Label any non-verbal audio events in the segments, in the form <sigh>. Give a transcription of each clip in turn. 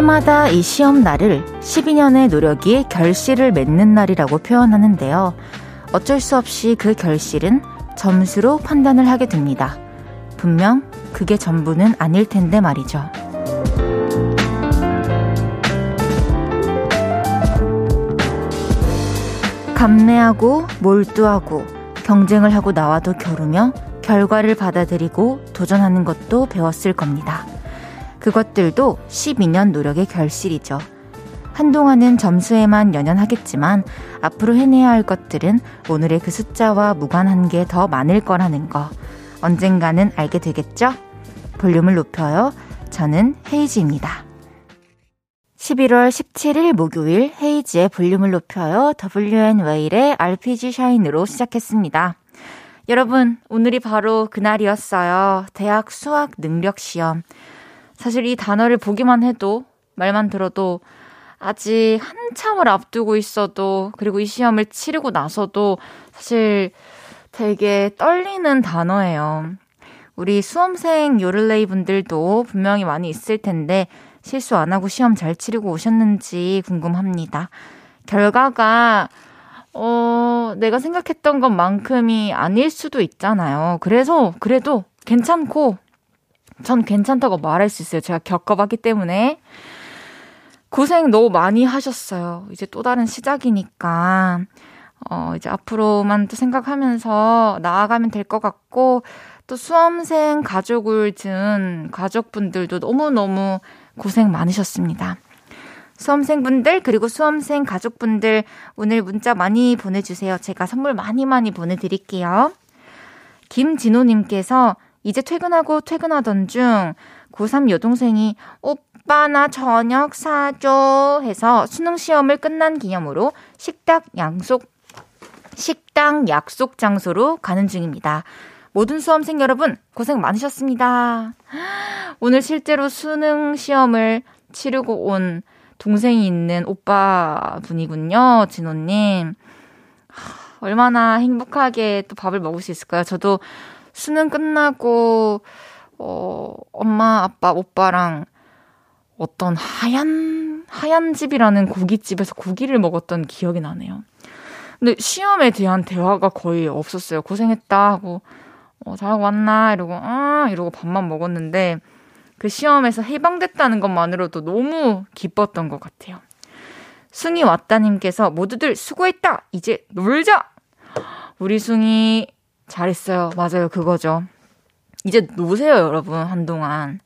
해마다 이 시험 날을 12년의 노력이 결실을 맺는 날이라고 표현하는데요. 어쩔 수 없이 그 결실은 점수로 판단을 하게 됩니다. 분명 그게 전부는 아닐 텐데 말이죠. 감내하고 몰두하고 경쟁을 하고 나와도 겨루며 결과를 받아들이고 도전하는 것도 배웠을 겁니다. 그것들도 12년 노력의 결실이죠. 한동안은 점수에만 연연하겠지만 앞으로 해내야 할 것들은 오늘의 그 숫자와 무관한 게 더 많을 거라는 거 언젠가는 알게 되겠죠? 볼륨을 높여요. 저는 헤이지입니다. 11월 17일 목요일 헤이지의 볼륨을 높여요. WN 웨일의 RPG 샤인으로 시작했습니다. 여러분, 오늘이 바로 그날이었어요. 대학 수학 능력 시험. 사실 이 단어를 보기만 해도, 말만 들어도, 아직 한참을 앞두고 있어도, 그리고 이 시험을 치르고 나서도 사실 되게 떨리는 단어예요. 우리 수험생 요를레이 분들도 분명히 많이 있을 텐데, 실수 안 하고 시험 잘 치르고 오셨는지 궁금합니다. 결과가, 어, 내가 생각했던 것만큼이 아닐 수도 있잖아요. 그래서, 그래도 괜찮고, 전 괜찮다고 말할 수 있어요. 제가 겪어봤기 때문에. 고생 너무 많이 하셨어요. 이제 또 다른 시작이니까, 어, 이제 앞으로만 또 생각하면서 나아가면 될 것 같고, 또 수험생 가족을 둔 가족분들도 너무너무 고생 많으셨습니다. 수험생분들 그리고 수험생 가족분들 오늘 문자 많이 보내주세요. 제가 선물 많이 많이 보내드릴게요. 김진호님께서 이제 퇴근하고 퇴근하던 중 고3 여동생이 오빠 나 저녁 사줘 해서 수능 시험을 끝난 기념으로 식당 양속 식당 약속 장소로 가는 중입니다. 모든 수험생 여러분 고생 많으셨습니다. 오늘 실제로 수능 시험을 치르고 온 동생이 있는 오빠 분이군요. 진호님. 얼마나 행복하게 또 밥을 먹을 수 있을까요? 저도 수능 끝나고, 어, 엄마, 아빠, 오빠랑 어떤 하얀, 하얀 집이라는 고깃집에서 고기를 먹었던 기억이 나네요. 근데 시험에 대한 대화가 거의 없었어요. 고생했다 하고, 어, 잘하고 왔나? 이러고, 아, 이러고 밥만 먹었는데, 그 시험에서 해방됐다는 것만으로도 너무 기뻤던 것 같아요. 숭이 왔다님께서 모두들 수고했다! 이제 놀자! 우리 숭이 잘했어요. 맞아요. 그거죠. 이제 노세요, 여러분. 한동안.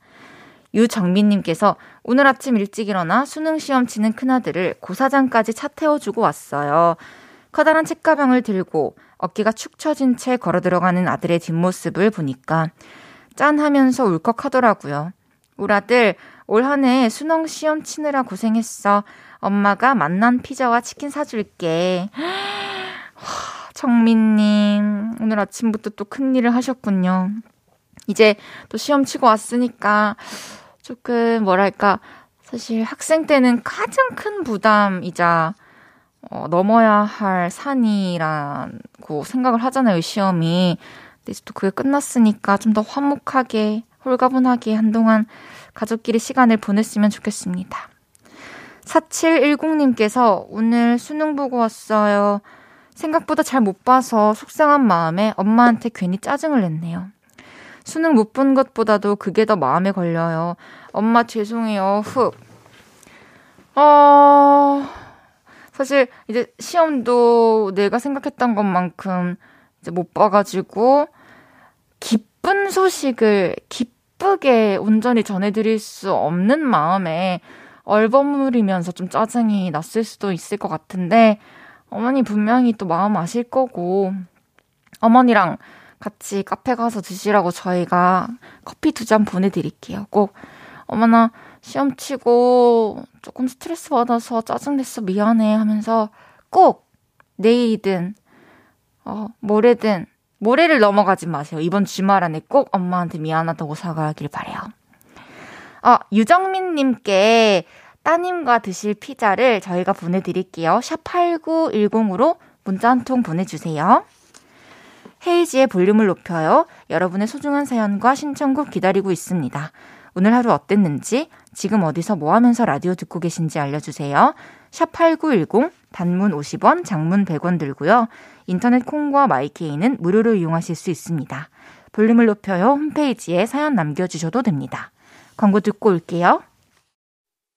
유정민님께서 오늘 아침 일찍 일어나 수능 시험 치는 큰아들을 고사장까지 차 태워주고 왔어요. 커다란 책가방을 들고 어깨가 축 처진 채 걸어 들어가는 아들의 뒷모습을 보니까 짠 하면서 울컥하더라고요. 우리 아들 올 한 해 수능 시험 치느라 고생했어. 엄마가 만난 피자와 치킨 사줄게. <gasps> 정민님, 오늘 아침부터 또 큰일을 하셨군요. 이제 또 시험 치고 왔으니까 조금 뭐랄까, 사실 학생 때는 가장 큰 부담이자 어, 넘어야 할 산이라고 생각을 하잖아요, 시험이. 근데 이제 또 그게 끝났으니까 좀 더 화목하게, 홀가분하게 한동안 가족끼리 시간을 보냈으면 좋겠습니다. 4710님께서 오늘 수능 보고 왔어요. 생각보다 잘 못 봐서 속상한 마음에 엄마한테 괜히 짜증을 냈네요. 수능 못 본 것보다도 그게 더 마음에 걸려요. 엄마 죄송해요. 흑. 어, 사실 이제 시험도 내가 생각했던 것만큼 이제 못 봐가지고 기쁜 소식을 기쁘게 온전히 전해드릴 수 없는 마음에 얼버무리면서 좀 짜증이 났을 수도 있을 것 같은데 어머니 분명히 또 마음 아실 거고 어머니랑 같이 카페 가서 드시라고 저희가 커피 두 잔 보내드릴게요. 꼭 어머나 시험 치고 조금 스트레스 받아서 짜증냈어 미안해 하면서 꼭 내일이든 어 모레든 모레를 넘어가지 마세요. 이번 주말 안에 꼭 엄마한테 미안하다고 사과하길 바래요. 아 유정민님께 따님과 드실 피자를 저희가 보내드릴게요. 샵 8910으로 문자 한 통 보내주세요. 헤이지의 볼륨을 높여요. 여러분의 소중한 사연과 신청곡 기다리고 있습니다. 오늘 하루 어땠는지, 지금 어디서 뭐 하면서 라디오 듣고 계신지 알려주세요. 샵8910 단문 50원, 장문 100원 들고요. 인터넷 콩과 마이케이는 무료로 이용하실 수 있습니다. 볼륨을 높여요 홈페이지에 사연 남겨주셔도 됩니다. 광고 듣고 올게요.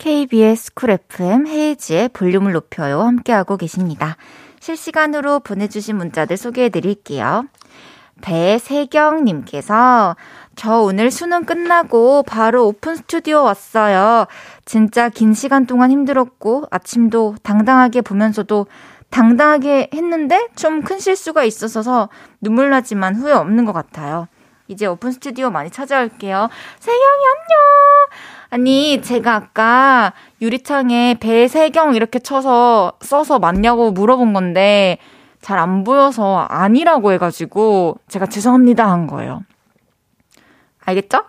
KBS 쿨 FM 헤이즈의 볼륨을 높여요. 함께하고 계십니다. 실시간으로 보내주신 문자들 소개해 드릴게요. 배세경님께서 저 오늘 수능 끝나고 바로 오픈 스튜디오 왔어요. 진짜 긴 시간 동안 힘들었고 아침도 당당하게 보면서도 당당하게 했는데 좀 큰 실수가 있어서 눈물 나지만 후회 없는 것 같아요. 이제 오픈 스튜디오 많이 찾아올게요. 세경이 안녕! 아니, 제가 아까 유리창에 배세경 이렇게 쳐서 써서 맞냐고 물어본 건데 잘 안 보여서 아니라고 해가지고 제가 죄송합니다 한 거예요. 알겠죠?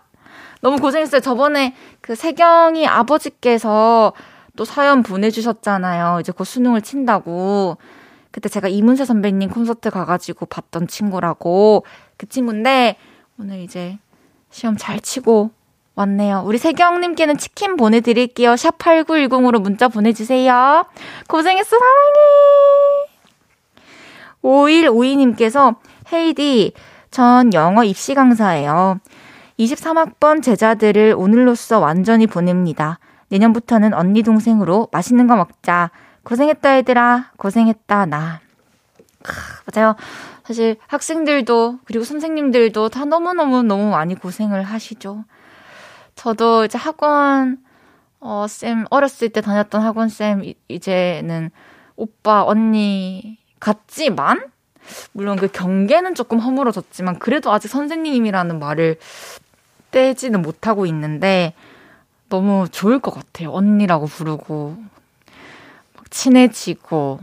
너무 고생했어요. 저번에 그 세경이 아버지께서 또 사연 보내주셨잖아요. 이제 곧 수능을 친다고. 그때 제가 이문세 선배님 콘서트 가가지고 봤던 친구라고. 그 친구인데, 오늘 이제 시험 잘 치고 왔네요. 우리 세경님께는 치킨 보내드릴게요. 샵 8910으로 문자 보내주세요. 고생했어, 사랑해! 5152님께서, 헤이디, 전 영어 입시 강사예요. 23학번 제자들을 오늘로써 완전히 보냅니다. 내년부터는 언니 동생으로 맛있는 거 먹자. 고생했다 얘들아. 고생했다 나. 크, 맞아요. 사실 학생들도 그리고 선생님들도 다 너무너무 너무 많이 고생을 하시죠. 저도 이제 학원 어, 쌤, 어렸을 때 다녔던 학원 쌤, 이제는 오빠, 언니 같지만, 물론 그 경계는 조금 허물어졌지만, 그래도 아직 선생님이라는 말을 떼지는 못하고 있는데, 너무 좋을 것 같아요. 언니라고 부르고, 친해지고.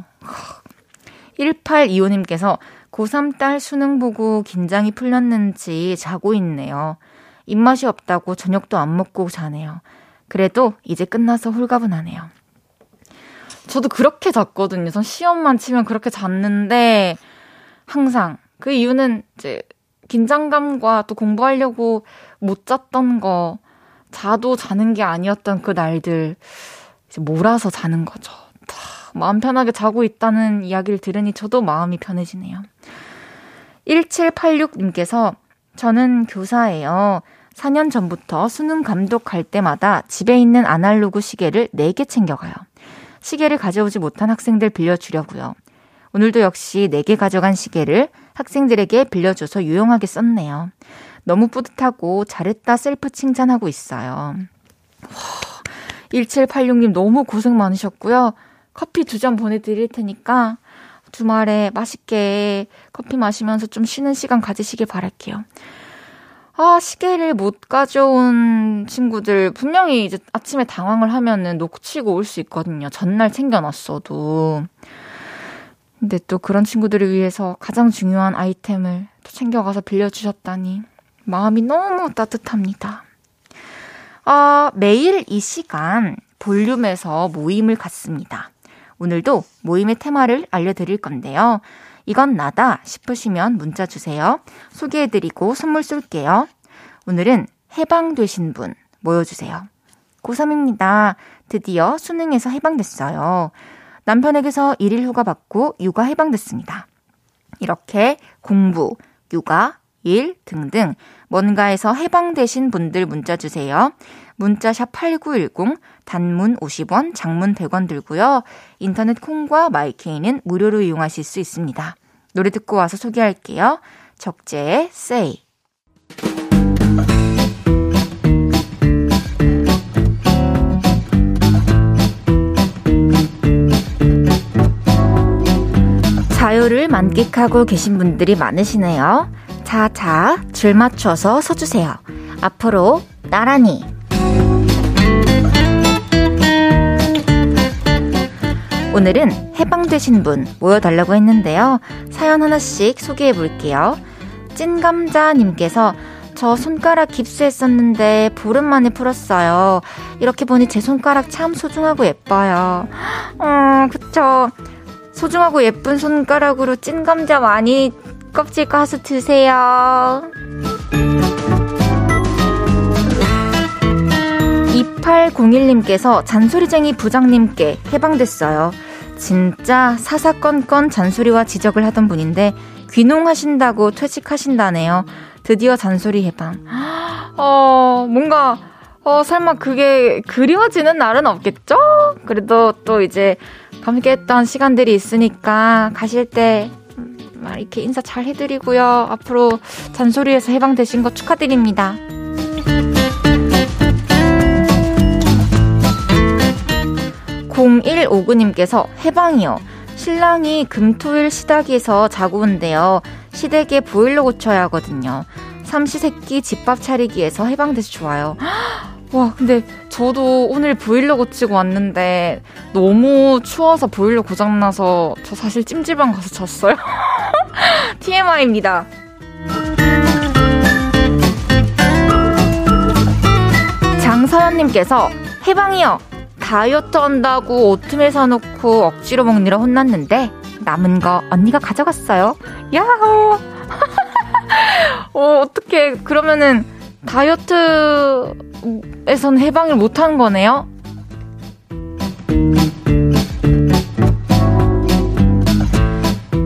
1825님께서 고3 딸 수능 보고 긴장이 풀렸는지 자고 있네요. 입맛이 없다고 저녁도 안 먹고 자네요. 그래도 이제 끝나서 홀가분하네요. 저도 그렇게 잤거든요. 전 시험만 치면 그렇게 잤는데, 항상. 그 이유는 이제 긴장감과 또 공부하려고 못 잤던 거, 자도 자는 게 아니었던 그 날들 이제 몰아서 자는 거죠. 마음 편하게 자고 있다는 이야기를 들으니 저도 마음이 편해지네요. 1786님께서 저는 교사예요. 4년 전부터 수능 감독할 때마다 집에 있는 아날로그 시계를 4개 챙겨가요. 시계를 가져오지 못한 학생들 빌려주려고요. 오늘도 역시 4개 가져간 시계를 학생들에게 빌려줘서 유용하게 썼네요. 너무 뿌듯하고 잘했다 셀프 칭찬하고 있어요. 1786님 너무 고생 많으셨고요. 커피 두 잔 보내드릴 테니까 주말에 맛있게 커피 마시면서 좀 쉬는 시간 가지시길 바랄게요. 아, 시계를 못 가져온 친구들 분명히 이제 아침에 당황을 하면은 놓치고 올 수 있거든요. 전날 챙겨놨어도. 근데 또 그런 친구들을 위해서 가장 중요한 아이템을 또 챙겨가서 빌려주셨다니. 마음이 너무 따뜻합니다. 아, 매일 이 시간 볼륨에서 모임을 갖습니다. 오늘도 모임의 테마를 알려드릴 건데요. 이건 나다 싶으시면 문자 주세요. 소개해드리고 선물 쏠게요. 오늘은 해방되신 분 모여주세요. 고3입니다. 드디어 수능에서 해방됐어요. 남편에게서 일일 휴가 받고 육아 해방됐습니다. 이렇게 공부, 육아, 일 등등 뭔가에서 해방되신 분들 문자 주세요. 문자 샵 8910 단문 50원, 장문 100원 들고요. 인터넷 콩과 마이케이는 무료로 이용하실 수 있습니다. 노래 듣고 와서 소개할게요. 적재의 Say. 자유를 만끽하고 계신 분들이 많으시네요. 자, 자, 줄 맞춰서 서주세요. 앞으로 나란히 오늘은 해방되신 분 모여달라고 했는데요. 사연 하나씩 소개해 볼게요. 찐감자님께서 저 손가락 깁스했었는데 보름 만에 풀었어요. 이렇게 보니 제 손가락 참 소중하고 예뻐요. 어, 그쵸. 소중하고 예쁜 손가락으로 찐 감자 많이 껍질 까서 드세요. 2801님께서 잔소리쟁이 부장님께 해방됐어요. 진짜 사사건건 잔소리와 지적을 하던 분인데 귀농하신다고 퇴직하신다네요. 드디어 잔소리 해방. <gasps> 어, 뭔가, 어, 설마 그게 그리워지는 날은 없겠죠? 그래도 또 이제 함께했던 시간들이 있으니까 가실 때, 음, 이렇게 인사 잘 해드리고요. 앞으로 잔소리에서 해방되신 거 축하드립니다. 0159님께서 해방이요. 신랑이 금토일 시댁에서 자고 온대요. 시댁에 보일러 고쳐야 하거든요. 삼시세끼 집밥 차리기에서 해방돼서 좋아요. <gasps> 와, 근데 저도 오늘 보일러 고치고 왔는데 너무 추워서 보일러 고장나서 저 사실 찜질방 가서 잤어요. <laughs> TMI입니다. 장서연님께서 해방이요. 다이어트 한다고 오트밀 사놓고 억지로 먹느라 혼났는데 남은 거 언니가 가져갔어요. 야호! <laughs> 어, 어떻게 그러면은 다이어트에선 해방을 못한 거네요?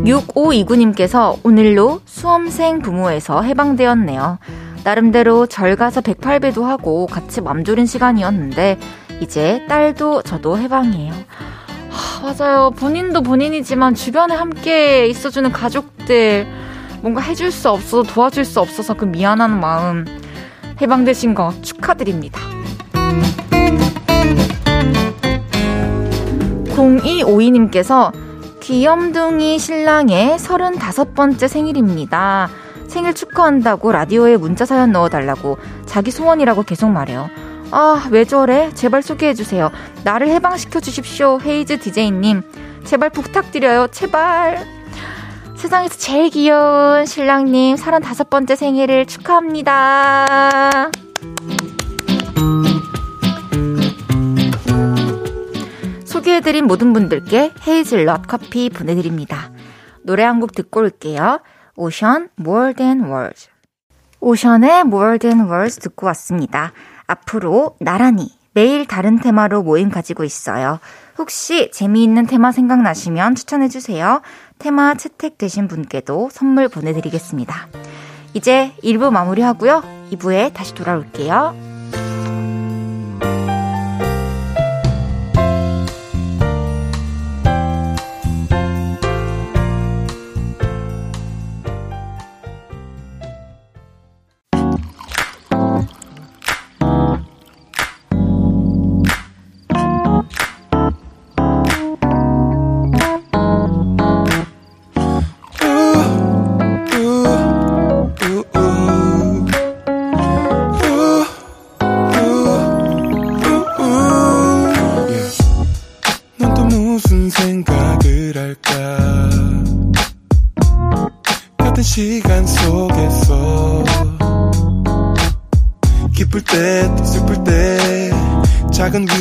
육오이구님께서 오늘로 수험생 부모에서 해방되었네요. 나름대로 절 가서 108배도 하고 같이 맘졸인 시간이었는데 이제 딸도 저도 해방이에요. 하, 맞아요. 본인도 본인이지만 주변에 함께 있어주는 가족들 뭔가 해줄 수 없어서 도와줄 수 없어서 그 미안한 마음 해방되신 거 축하드립니다. 0252님께서 귀염둥이 신랑의 35번째 생일입니다. 생일 축하한다고 라디오에 문자 사연 넣어달라고 자기 소원이라고 계속 말해요. 아, 왜 저래? 제발 소개해주세요. 나를 해방시켜 주십시오. 헤이즈 디제이님. 제발 부탁드려요. 제발. 세상에서 제일 귀여운 신랑님 35번째 생일을 축하합니다. 소개해드린 모든 분들께 헤이즐넛 커피 보내드립니다. 노래 한 곡 듣고 올게요. 오션 More Than Words. 오션의 More Than Words 듣고 왔습니다. 앞으로 나란히 매일 다른 테마로 모임 가지고 있어요. 혹시 재미있는 테마 생각나시면 추천해주세요. 테마 채택되신 분께도 선물 보내드리겠습니다. 이제 1부 마무리하고요. 2부에 다시 돌아올게요.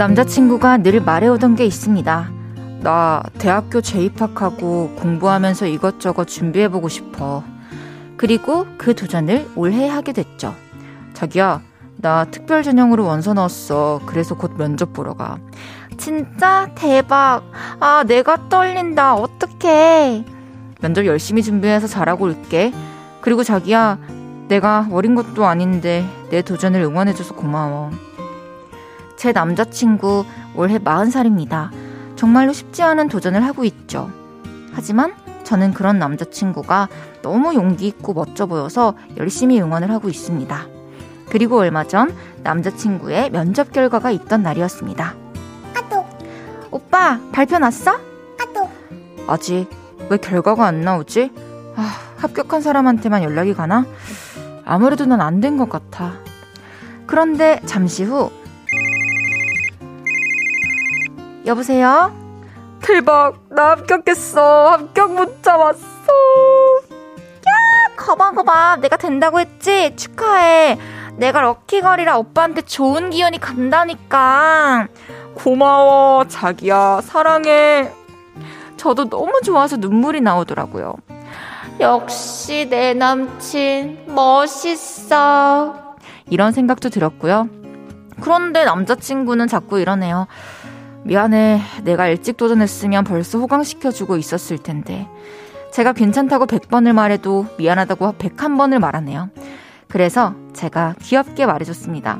남자친구가 늘 말해오던 게 있습니다. 나 대학교 재입학하고 공부하면서 이것저것 준비해보고 싶어. 그리고 그 도전을 올해 하게 됐죠. 자기야, 나 특별 전형으로 원서 넣었어. 그래서 곧 면접 보러 가. 진짜 대박. 아, 내가 떨린다. 어떡해. 면접 열심히 준비해서 잘하고 올게. 그리고 자기야, 내가 어린 것도 아닌데 내 도전을 응원해줘서 고마워. 제 남자친구 올해 40살입니다. 정말로 쉽지 않은 도전을 하고 있죠. 하지만 저는 그런 남자친구가 너무 용기 있고 멋져 보여서 열심히 응원을 하고 있습니다. 그리고 얼마 전 남자친구의 면접 결과가 있던 날이었습니다. 아또 오빠, 발표 났어? 아또 아직 왜 결과가 안 나오지? 아, 합격한 사람한테만 연락이 가나? 아무래도 난 안 된 것 같아. 그런데 잠시 후 여보세요? 대박! 나 합격했어! 합격 문자 왔어! 야! 거봐, 거봐! 내가 된다고 했지? 축하해! 내가 럭키걸이라 오빠한테 좋은 기운이 간다니까! 고마워, 자기야. 사랑해. 저도 너무 좋아서 눈물이 나오더라고요. 역시 내 남친, 멋있어. 이런 생각도 들었고요. 그런데 남자친구는 자꾸 이러네요. 미안해. 내가 일찍 도전했으면 벌써 호강시켜주고 있었을 텐데. 제가 괜찮다고 100번을 말해도 미안하다고 101번을 말하네요. 그래서 제가 귀엽게 말해줬습니다.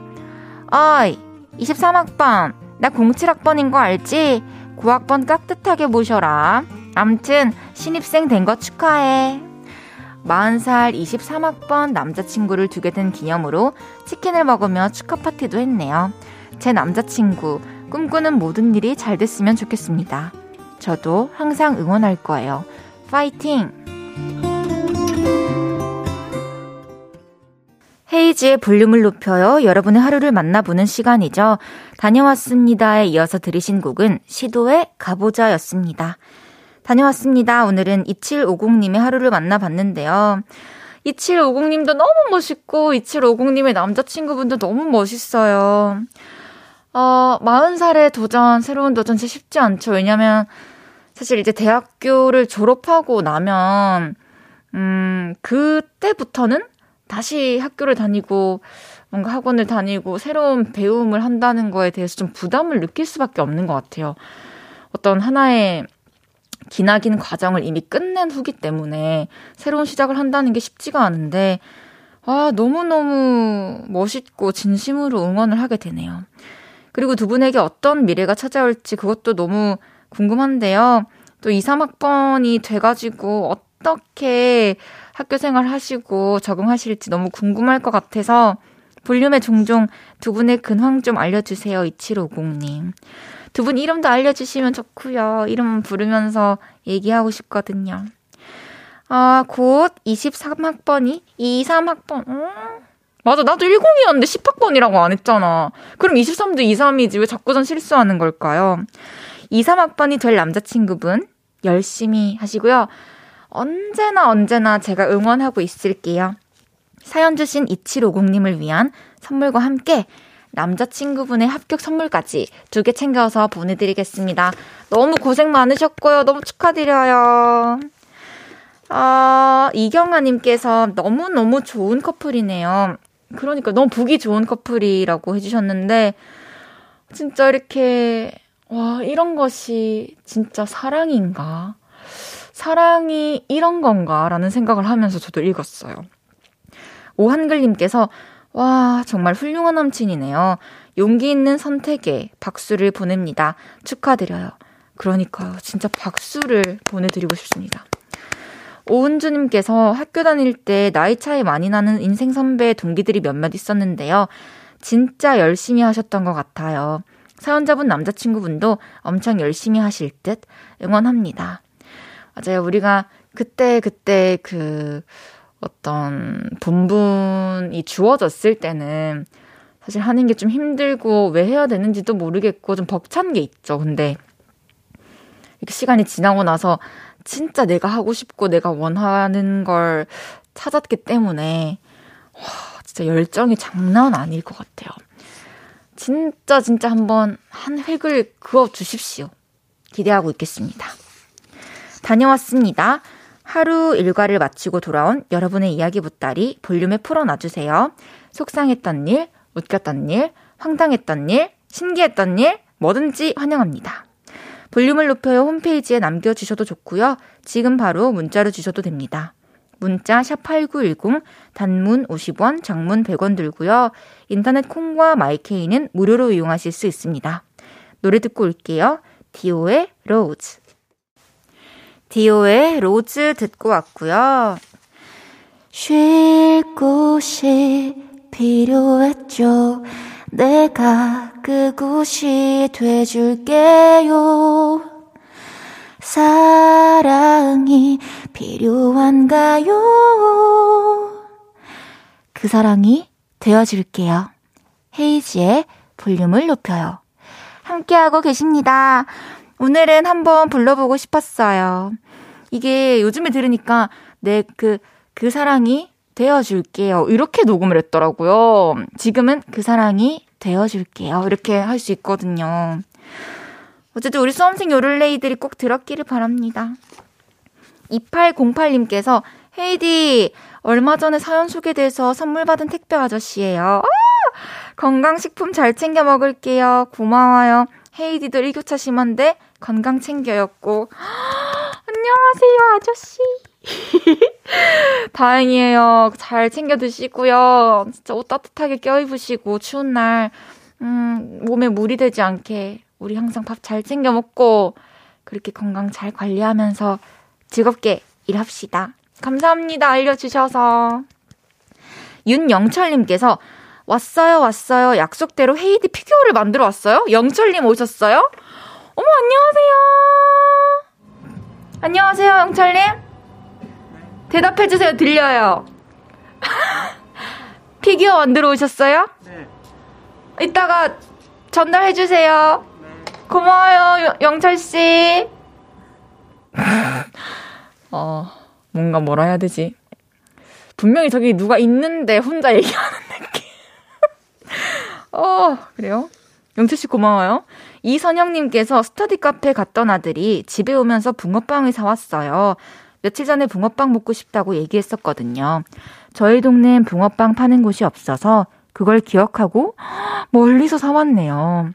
어이, 23학번. 나 07학번인 거 알지? 9학번 깍듯하게 모셔라. 암튼, 신입생 된 거 축하해. 40살 23학번 남자친구를 두게 된 기념으로 치킨을 먹으며 축하 파티도 했네요. 제 남자친구, 꿈꾸는 모든 일이 잘 됐으면 좋겠습니다. 저도 항상 응원할 거예요. 파이팅! 헤이지의 볼륨을 높여요. 여러분의 하루를 만나보는 시간이죠. 다녀왔습니다에 이어서 들으신 곡은 시도의 가보자였습니다. 다녀왔습니다. 오늘은 2750님의 하루를 만나봤는데요. 2750님도 너무 멋있고, 2750님의 남자친구분도 너무 멋있어요. 어, 40살의 도전, 새로운 도전 진짜 쉽지 않죠. 왜냐면, 사실 이제 대학교를 졸업하고 나면, 음, 그때부터는 다시 학교를 다니고, 뭔가 학원을 다니고, 새로운 배움을 한다는 거에 대해서 좀 부담을 느낄 수밖에 없는 것 같아요. 어떤 하나의 기나긴 과정을 이미 끝낸 후기 때문에 새로운 시작을 한다는 게 쉽지가 않은데, 아, 너무너무 멋있고 진심으로 응원을 하게 되네요. 그리고 두 분에게 어떤 미래가 찾아올지 그것도 너무 궁금한데요. 또 2, 3학번이 돼가지고 어떻게 학교 생활 하시고 적응하실지 너무 궁금할 것 같아서 볼륨에 종종 두 분의 근황 좀 알려주세요. 2750님. 두 분 이름도 알려주시면 좋고요. 이름 부르면서 얘기하고 싶거든요. 아, 곧 23학번이 2, 3학번. 음, 맞아. 나도 10이었는데 10학번이라고 안 했잖아. 그럼 23도 2, 3이지. 왜 자꾸 전 실수하는 걸까요? 2, 3학번이 될 남자친구분 열심히 하시고요. 언제나 언제나 제가 응원하고 있을게요. 사연 주신 2750님을 위한 선물과 함께 남자친구분의 합격 선물까지 두 개 챙겨서 보내드리겠습니다. 너무 고생 많으셨고요. 너무 축하드려요. 아, 이경아님께서 너무너무 좋은 커플이네요. 그러니까 너무 보기 좋은 커플이라고 해주셨는데, 진짜 이렇게, 와, 이런 것이 진짜 사랑인가? 사랑이 이런 건가? 라는 생각을 하면서 저도 읽었어요. 오한글님께서, 와, 정말 훌륭한 남친이네요. 용기 있는 선택에 박수를 보냅니다. 축하드려요. 그러니까요. 진짜 박수를 보내드리고 싶습니다. 오은주님께서 학교 다닐 때 나이 차이 많이 나는 인생 선배 동기들이 몇몇 있었는데요. 진짜 열심히 하셨던 것 같아요. 사연자분 남자친구분도 엄청 열심히 하실 듯 응원합니다. 맞아요. 우리가 그때 그때 그 어떤 본분이 주어졌을 때는 사실 하는 게 좀 힘들고 왜 해야 되는지도 모르겠고 좀 벅찬 게 있죠. 근데 이렇게 시간이 지나고 나서 진짜 내가 하고 싶고 내가 원하는 걸 찾았기 때문에 와, 진짜 열정이 장난 아닐 것 같아요. 진짜 진짜 한번 한 획을 그어 주십시오. 기대하고 있겠습니다. 다녀왔습니다. 하루 일과를 마치고 돌아온 여러분의 이야기 보따리 볼륨에 풀어놔주세요. 속상했던 일, 웃겼던 일, 황당했던 일, 신기했던 일, 뭐든지 환영합니다. 볼륨을 높여요 홈페이지에 남겨주셔도 좋고요. 지금 바로 문자로 주셔도 됩니다. 문자 샵8910 단문 50원, 장문 100원 들고요. 인터넷 콩과 마이케이는 무료로 이용하실 수 있습니다. 노래 듣고 올게요. 디오의 로즈. 디오의 로즈 듣고 왔고요. 쉴 곳이 필요했죠. 내가 그곳이 돼줄게요. 사랑이 필요한가요? 그 사랑이 되어줄게요. 헤이지의 볼륨을 높여요. 함께하고 계십니다. 오늘은 한번 불러보고 싶었어요. 이게 요즘에 들으니까 내 그, 그 사랑이 되어줄게요. 이렇게 녹음을 했더라고요. 지금은 그 사랑이 되어줄게요. 이렇게 할 수 있거든요. 어쨌든 우리 수험생 요를레이들이 꼭 들었기를 바랍니다. 2808님께서 헤이디 얼마 전에 사연 소개돼서 선물 받은 택배 아저씨예요. 아! 건강식품 잘 챙겨 먹을게요. 고마워요. 헤이디도 1교차 심한데 건강 챙겨였고 안녕하세요 아저씨. <laughs> 다행이에요. 잘 챙겨 드시고요. 진짜 옷 따뜻하게 껴입으시고 추운 날 음, 몸에 무리 되지 않게 우리 항상 밥 잘 챙겨 먹고 그렇게 건강 잘 관리하면서 즐겁게 일합시다. 감사합니다. 알려주셔서. 윤영철님께서 왔어요, 왔어요. 약속대로 헤이디 피규어를 만들어 왔어요? 영철님 오셨어요? 어머, 안녕하세요. 안녕하세요, 영철님. 대답해주세요. 들려요. <laughs> 피규어 만들어 오셨어요? 네. 이따가 전달해주세요. 고마워요, 영철씨. <laughs> 어, 뭔가 뭐라 해야 되지? 분명히 저기 누가 있는데 혼자 <laughs> 얘기하는 느낌. 어, 그래요? 영철씨 고마워요. 이선영님께서 스터디 카페 갔던 아들이 집에 오면서 붕어빵을 사왔어요. 며칠 전에 붕어빵 먹고 싶다고 얘기했었거든요. 저희 동네엔 붕어빵 파는 곳이 없어서 그걸 기억하고 <gasps> 멀리서 사왔네요.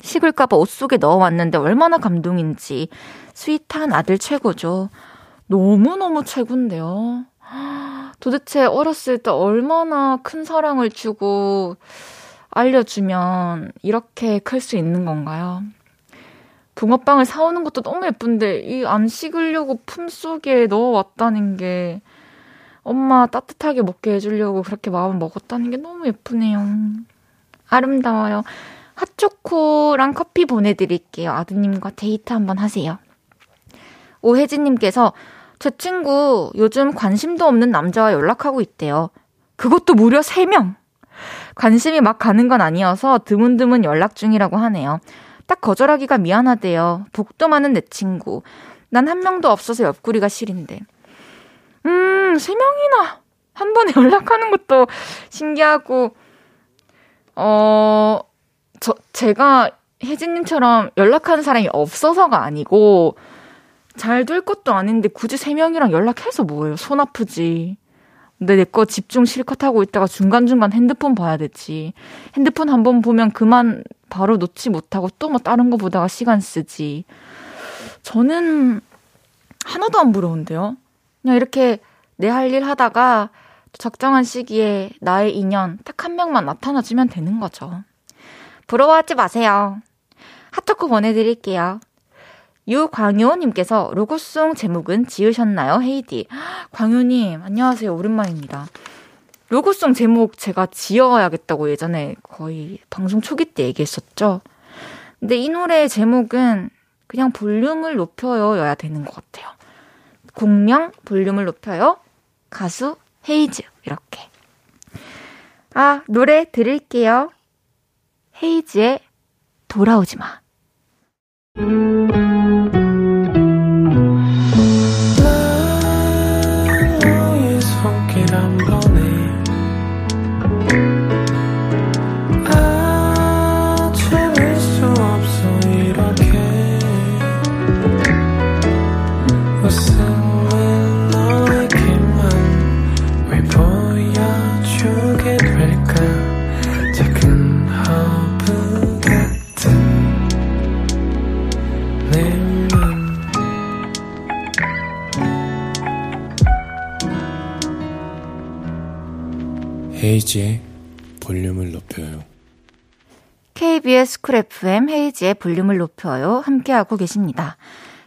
식을까봐 옷 속에 넣어왔는데 얼마나 감동인지. 스윗한 아들 최고죠. 너무너무 최고인데요. <gasps> 도대체 어렸을 때 얼마나 큰 사랑을 주고 알려주면 이렇게 클 수 있는 건가요? 붕어빵을 사오는 것도 너무 예쁜데 이 안 식으려고 품 속에 넣어왔다는 게 엄마 따뜻하게 먹게 해주려고 그렇게 마음 먹었다는 게 너무 예쁘네요. 아름다워요. 핫초코랑 커피 보내드릴게요. 아드님과 데이트 한번 하세요. 오혜진님께서 제 친구 요즘 관심도 없는 남자와 연락하고 있대요. 그것도 무려 3명! 관심이 막 가는 건 아니어서 드문드문 연락 중이라고 하네요. 딱 거절하기가 미안하대요. 복도 많은 내 친구. 난 한 명도 없어서 옆구리가 시린데. 음, 3명이나! 한 번에 <laughs> 연락하는 것도 신기하고, 어, 저, 제가 혜진님처럼 연락하는 사람이 없어서가 아니고, 잘 될 것도 아닌데 굳이 세 명이랑 연락해서 뭐예요? 손 아프지. 근데 내 거 집중 실컷 하고 있다가 중간중간 핸드폰 봐야 되지. 핸드폰 한 번 보면 그만 바로 놓지 못하고 또 뭐 다른 거 보다가 시간 쓰지. 저는 하나도 안 부러운데요? 그냥 이렇게 내 할 일 하다가 적정한 시기에 나의 인연 딱 한 명만 나타나주면 되는 거죠. 부러워하지 마세요. 핫초코 보내드릴게요. 유광효님께서 로고송 제목은 지으셨나요, 헤이디? <gasps> 광효님, 안녕하세요. 오랜만입니다. 로고송 제목 제가 지어야겠다고 예전에 거의 방송 초기 때 얘기했었죠. 근데 이 노래의 제목은 그냥 볼륨을 높여요여야 되는 것 같아요. 공명 볼륨을 높여요. 가수 헤이즈 이렇게. 아 노래 들을게요. 헤이즈의 돌아오지 마. 볼륨을 높여요. 함께하고 계십니다.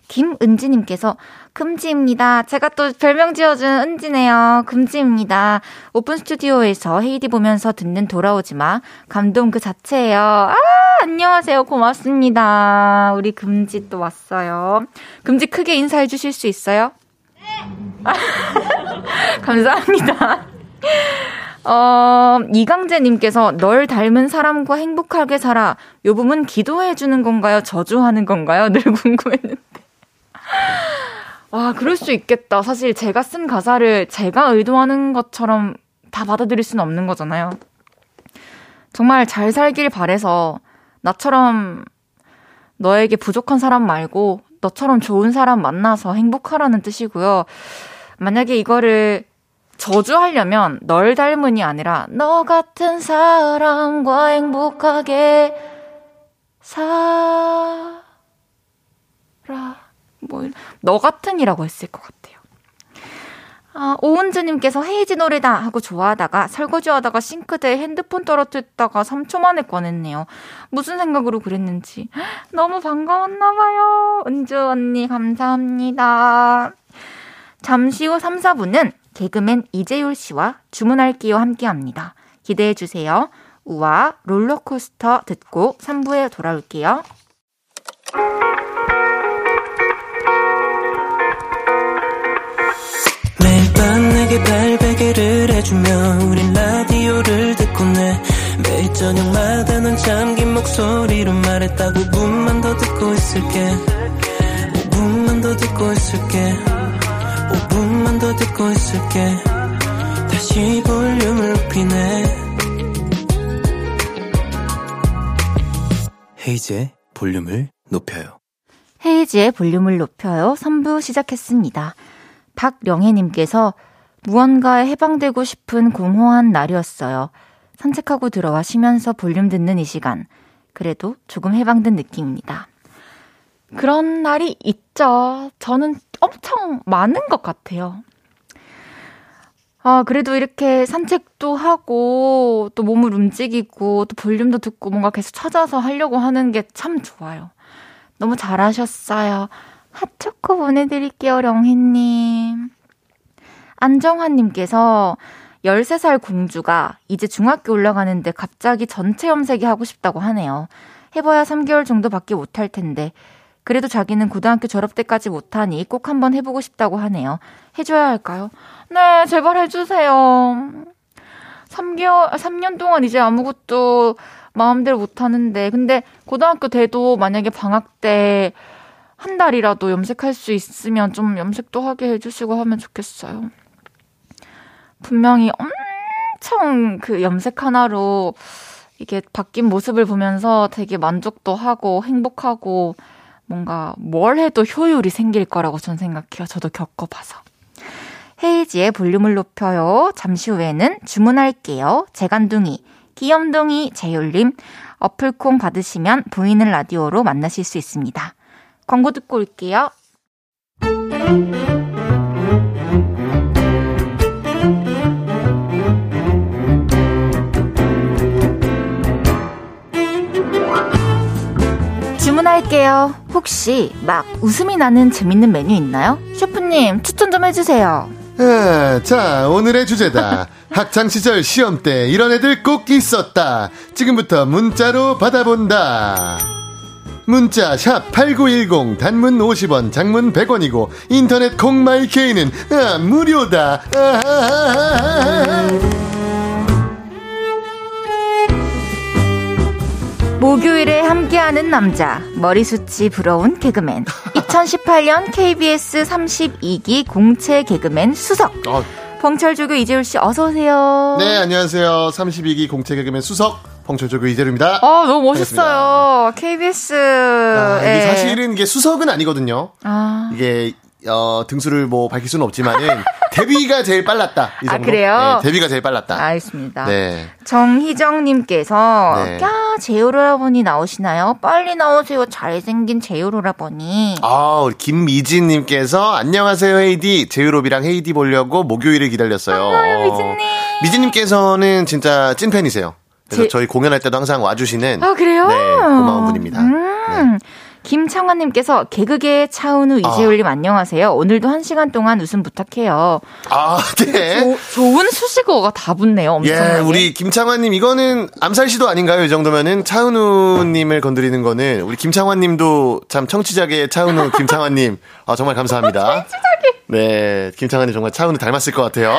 김은지님께서 금지입니다. 제가 또 별명 지어준 은지네요. 금지입니다. 오픈 스튜디오에서 헤이디 보면서 듣는 돌아오지 마. 감동 그 자체예요. 아, 안녕하세요. 고맙습니다. 우리 금지 또 왔어요. 금지 크게 인사해 주실 수 있어요? 네. <laughs> 감사합니다. 어, 이강재님께서 널 닮은 사람과 행복하게 살아. 요 부분 기도해주는 건가요? 저주하는 건가요? <laughs> 늘 궁금했는데. 와, 그럴 수 있겠다. 사실 제가 쓴 가사를 제가 의도하는 것처럼 다 받아들일 수는 없는 거잖아요. 정말 잘 살길 바래서 나처럼 너에게 부족한 사람 말고 너처럼 좋은 사람 만나서 행복하라는 뜻이고요. 만약에 이거를 저주하려면 널 닮은이 아니라 너 같은 사람과 행복하게 살아. 뭐, 너 같은이라고 했을 것 같아요. 아, 오은주님께서 헤이지 노래다 하고 좋아하다가 설거지 하다가 싱크대에 핸드폰 떨어뜨렸다가 3초 만에 꺼냈네요. 무슨 생각으로 그랬는지. 너무 반가웠나봐요. 은주 언니, 감사합니다. 잠시 후 3, 4분은 개그맨 이재율 씨와 주문할게요 함께 합니다. 기대해 주세요. 우와 롤러코스터 듣고 3부에 돌아올게요. 매일 밤 내게 발베개를 해주며 우린 라디오를 듣고 내 매일 저녁마다 넌 잠긴 목소리로 말했다 5분만 더 듣고 있을게 5분만 더 듣고 있을게 5분만 더 듣고 있을게. 다시 볼륨을 높이네. 헤이즈의 볼륨을 높여요. 헤이즈의 볼륨을 높여요. 3부 시작했습니다. 박령혜님께서 무언가에 해방되고 싶은 공허한 날이었어요. 산책하고 들어와 쉬면서 볼륨 듣는 이 시간. 그래도 조금 해방된 느낌입니다. 그런 날이 있죠. 저는 엄청 많은 것 같아요. 아, 그래도 이렇게 산책도 하고, 또 몸을 움직이고, 또 볼륨도 듣고, 뭔가 계속 찾아서 하려고 하는 게 참 좋아요. 너무 잘하셨어요. 핫초코 보내드릴게요, 령희님. 안정환님께서 13살 공주가 이제 중학교 올라가는데 갑자기 전체 염색이 하고 싶다고 하네요. 해봐야 3개월 정도밖에 못할 텐데, 그래도 자기는 고등학교 졸업 때까지 못하니 꼭 한번 해보고 싶다고 하네요. 해줘야 할까요? 네, 제발 해주세요. 3개월, 3년 동안 이제 아무것도 마음대로 못하는데, 근데 고등학교 돼도 만약에 방학 때 한 달이라도 염색할 수 있으면 좀 염색도 하게 해주시고 하면 좋겠어요. 분명히 엄청 그 염색 하나로 이게 바뀐 모습을 보면서 되게 만족도 하고 행복하고 뭔가 뭘 해도 효율이 생길 거라고 전 생각해요. 저도 겪어봐서. 헤이지의 볼륨을 높여요. 잠시 후에는 주문할게요. 재간둥이, 귀염둥이, 재율님, 어플콩 받으시면 보이는 라디오로 만나실 수 있습니다. 광고 듣고 올게요. 주문할게요. 혹시 막 웃음이 나는 재밌는 메뉴 있나요? 셰프님 추천 좀 해주세요. 아, 자 오늘의 주제다. <laughs> 학창 시절 시험 때 이런 애들 꼭 있었다. 지금부터 문자로 받아본다. 문자 샵 8910 단문 50원 장문 100원이고 인터넷 콩마이케이는 아, 무료다. 아하하하하. 목요일에 함께하는 남자, 머리숱이 부러운 개그맨. 2018년 KBS 32기 공채 개그맨 수석. 어. 벙철조교 이재율 씨 어서 오세요. 네, 안녕하세요. 32기 공채 개그맨 수석 벙철조교 이재율입니다. 어, 너무 멋있어요. 반갑습니다. KBS. 아, 이게 사실은 이게 수석은 아니거든요. 아. 이게 어, 등수를 뭐 밝힐 수는 없지만은 <laughs> 데뷔가 제일 빨랐다. 이 아, 정도. 아, 그래요? 네, 데뷔가 제일 빨랐다. 알겠습니다. 네. 정희정님께서 네. 야 제이오라버니 나오시나요? 빨리 나오세요. 잘생긴 제이오라버니. 아, 우리 김미진님께서 안녕하세요 헤이디. 제이오롭이랑 헤이디 보려고 목요일을 기다렸어요. 아, 미진님. 미지님께서는 진짜 찐팬이세요. 그래서 제- 저희 공연할 때도 항상 와주시는 아, 그래요? 네, 고마운 분입니다. 네. 음. 김창환님께서 개그계 차은우 이재율님 안녕하세요. 오늘도 한 시간 동안 웃음 부탁해요. 아, 네. 조- 좋은 수식어가 다 붙네요. 엄청나게. 예, 우리 김창환님 이거는 암살 시도 아닌가요? 이 정도면은 차은우님을 건드리는 거는 우리 김창환님도 참 청취자계 차은우 김창환님 아, 정말 감사합니다. <laughs> 네, 김창환님 정말 차은우 닮았을 것 같아요.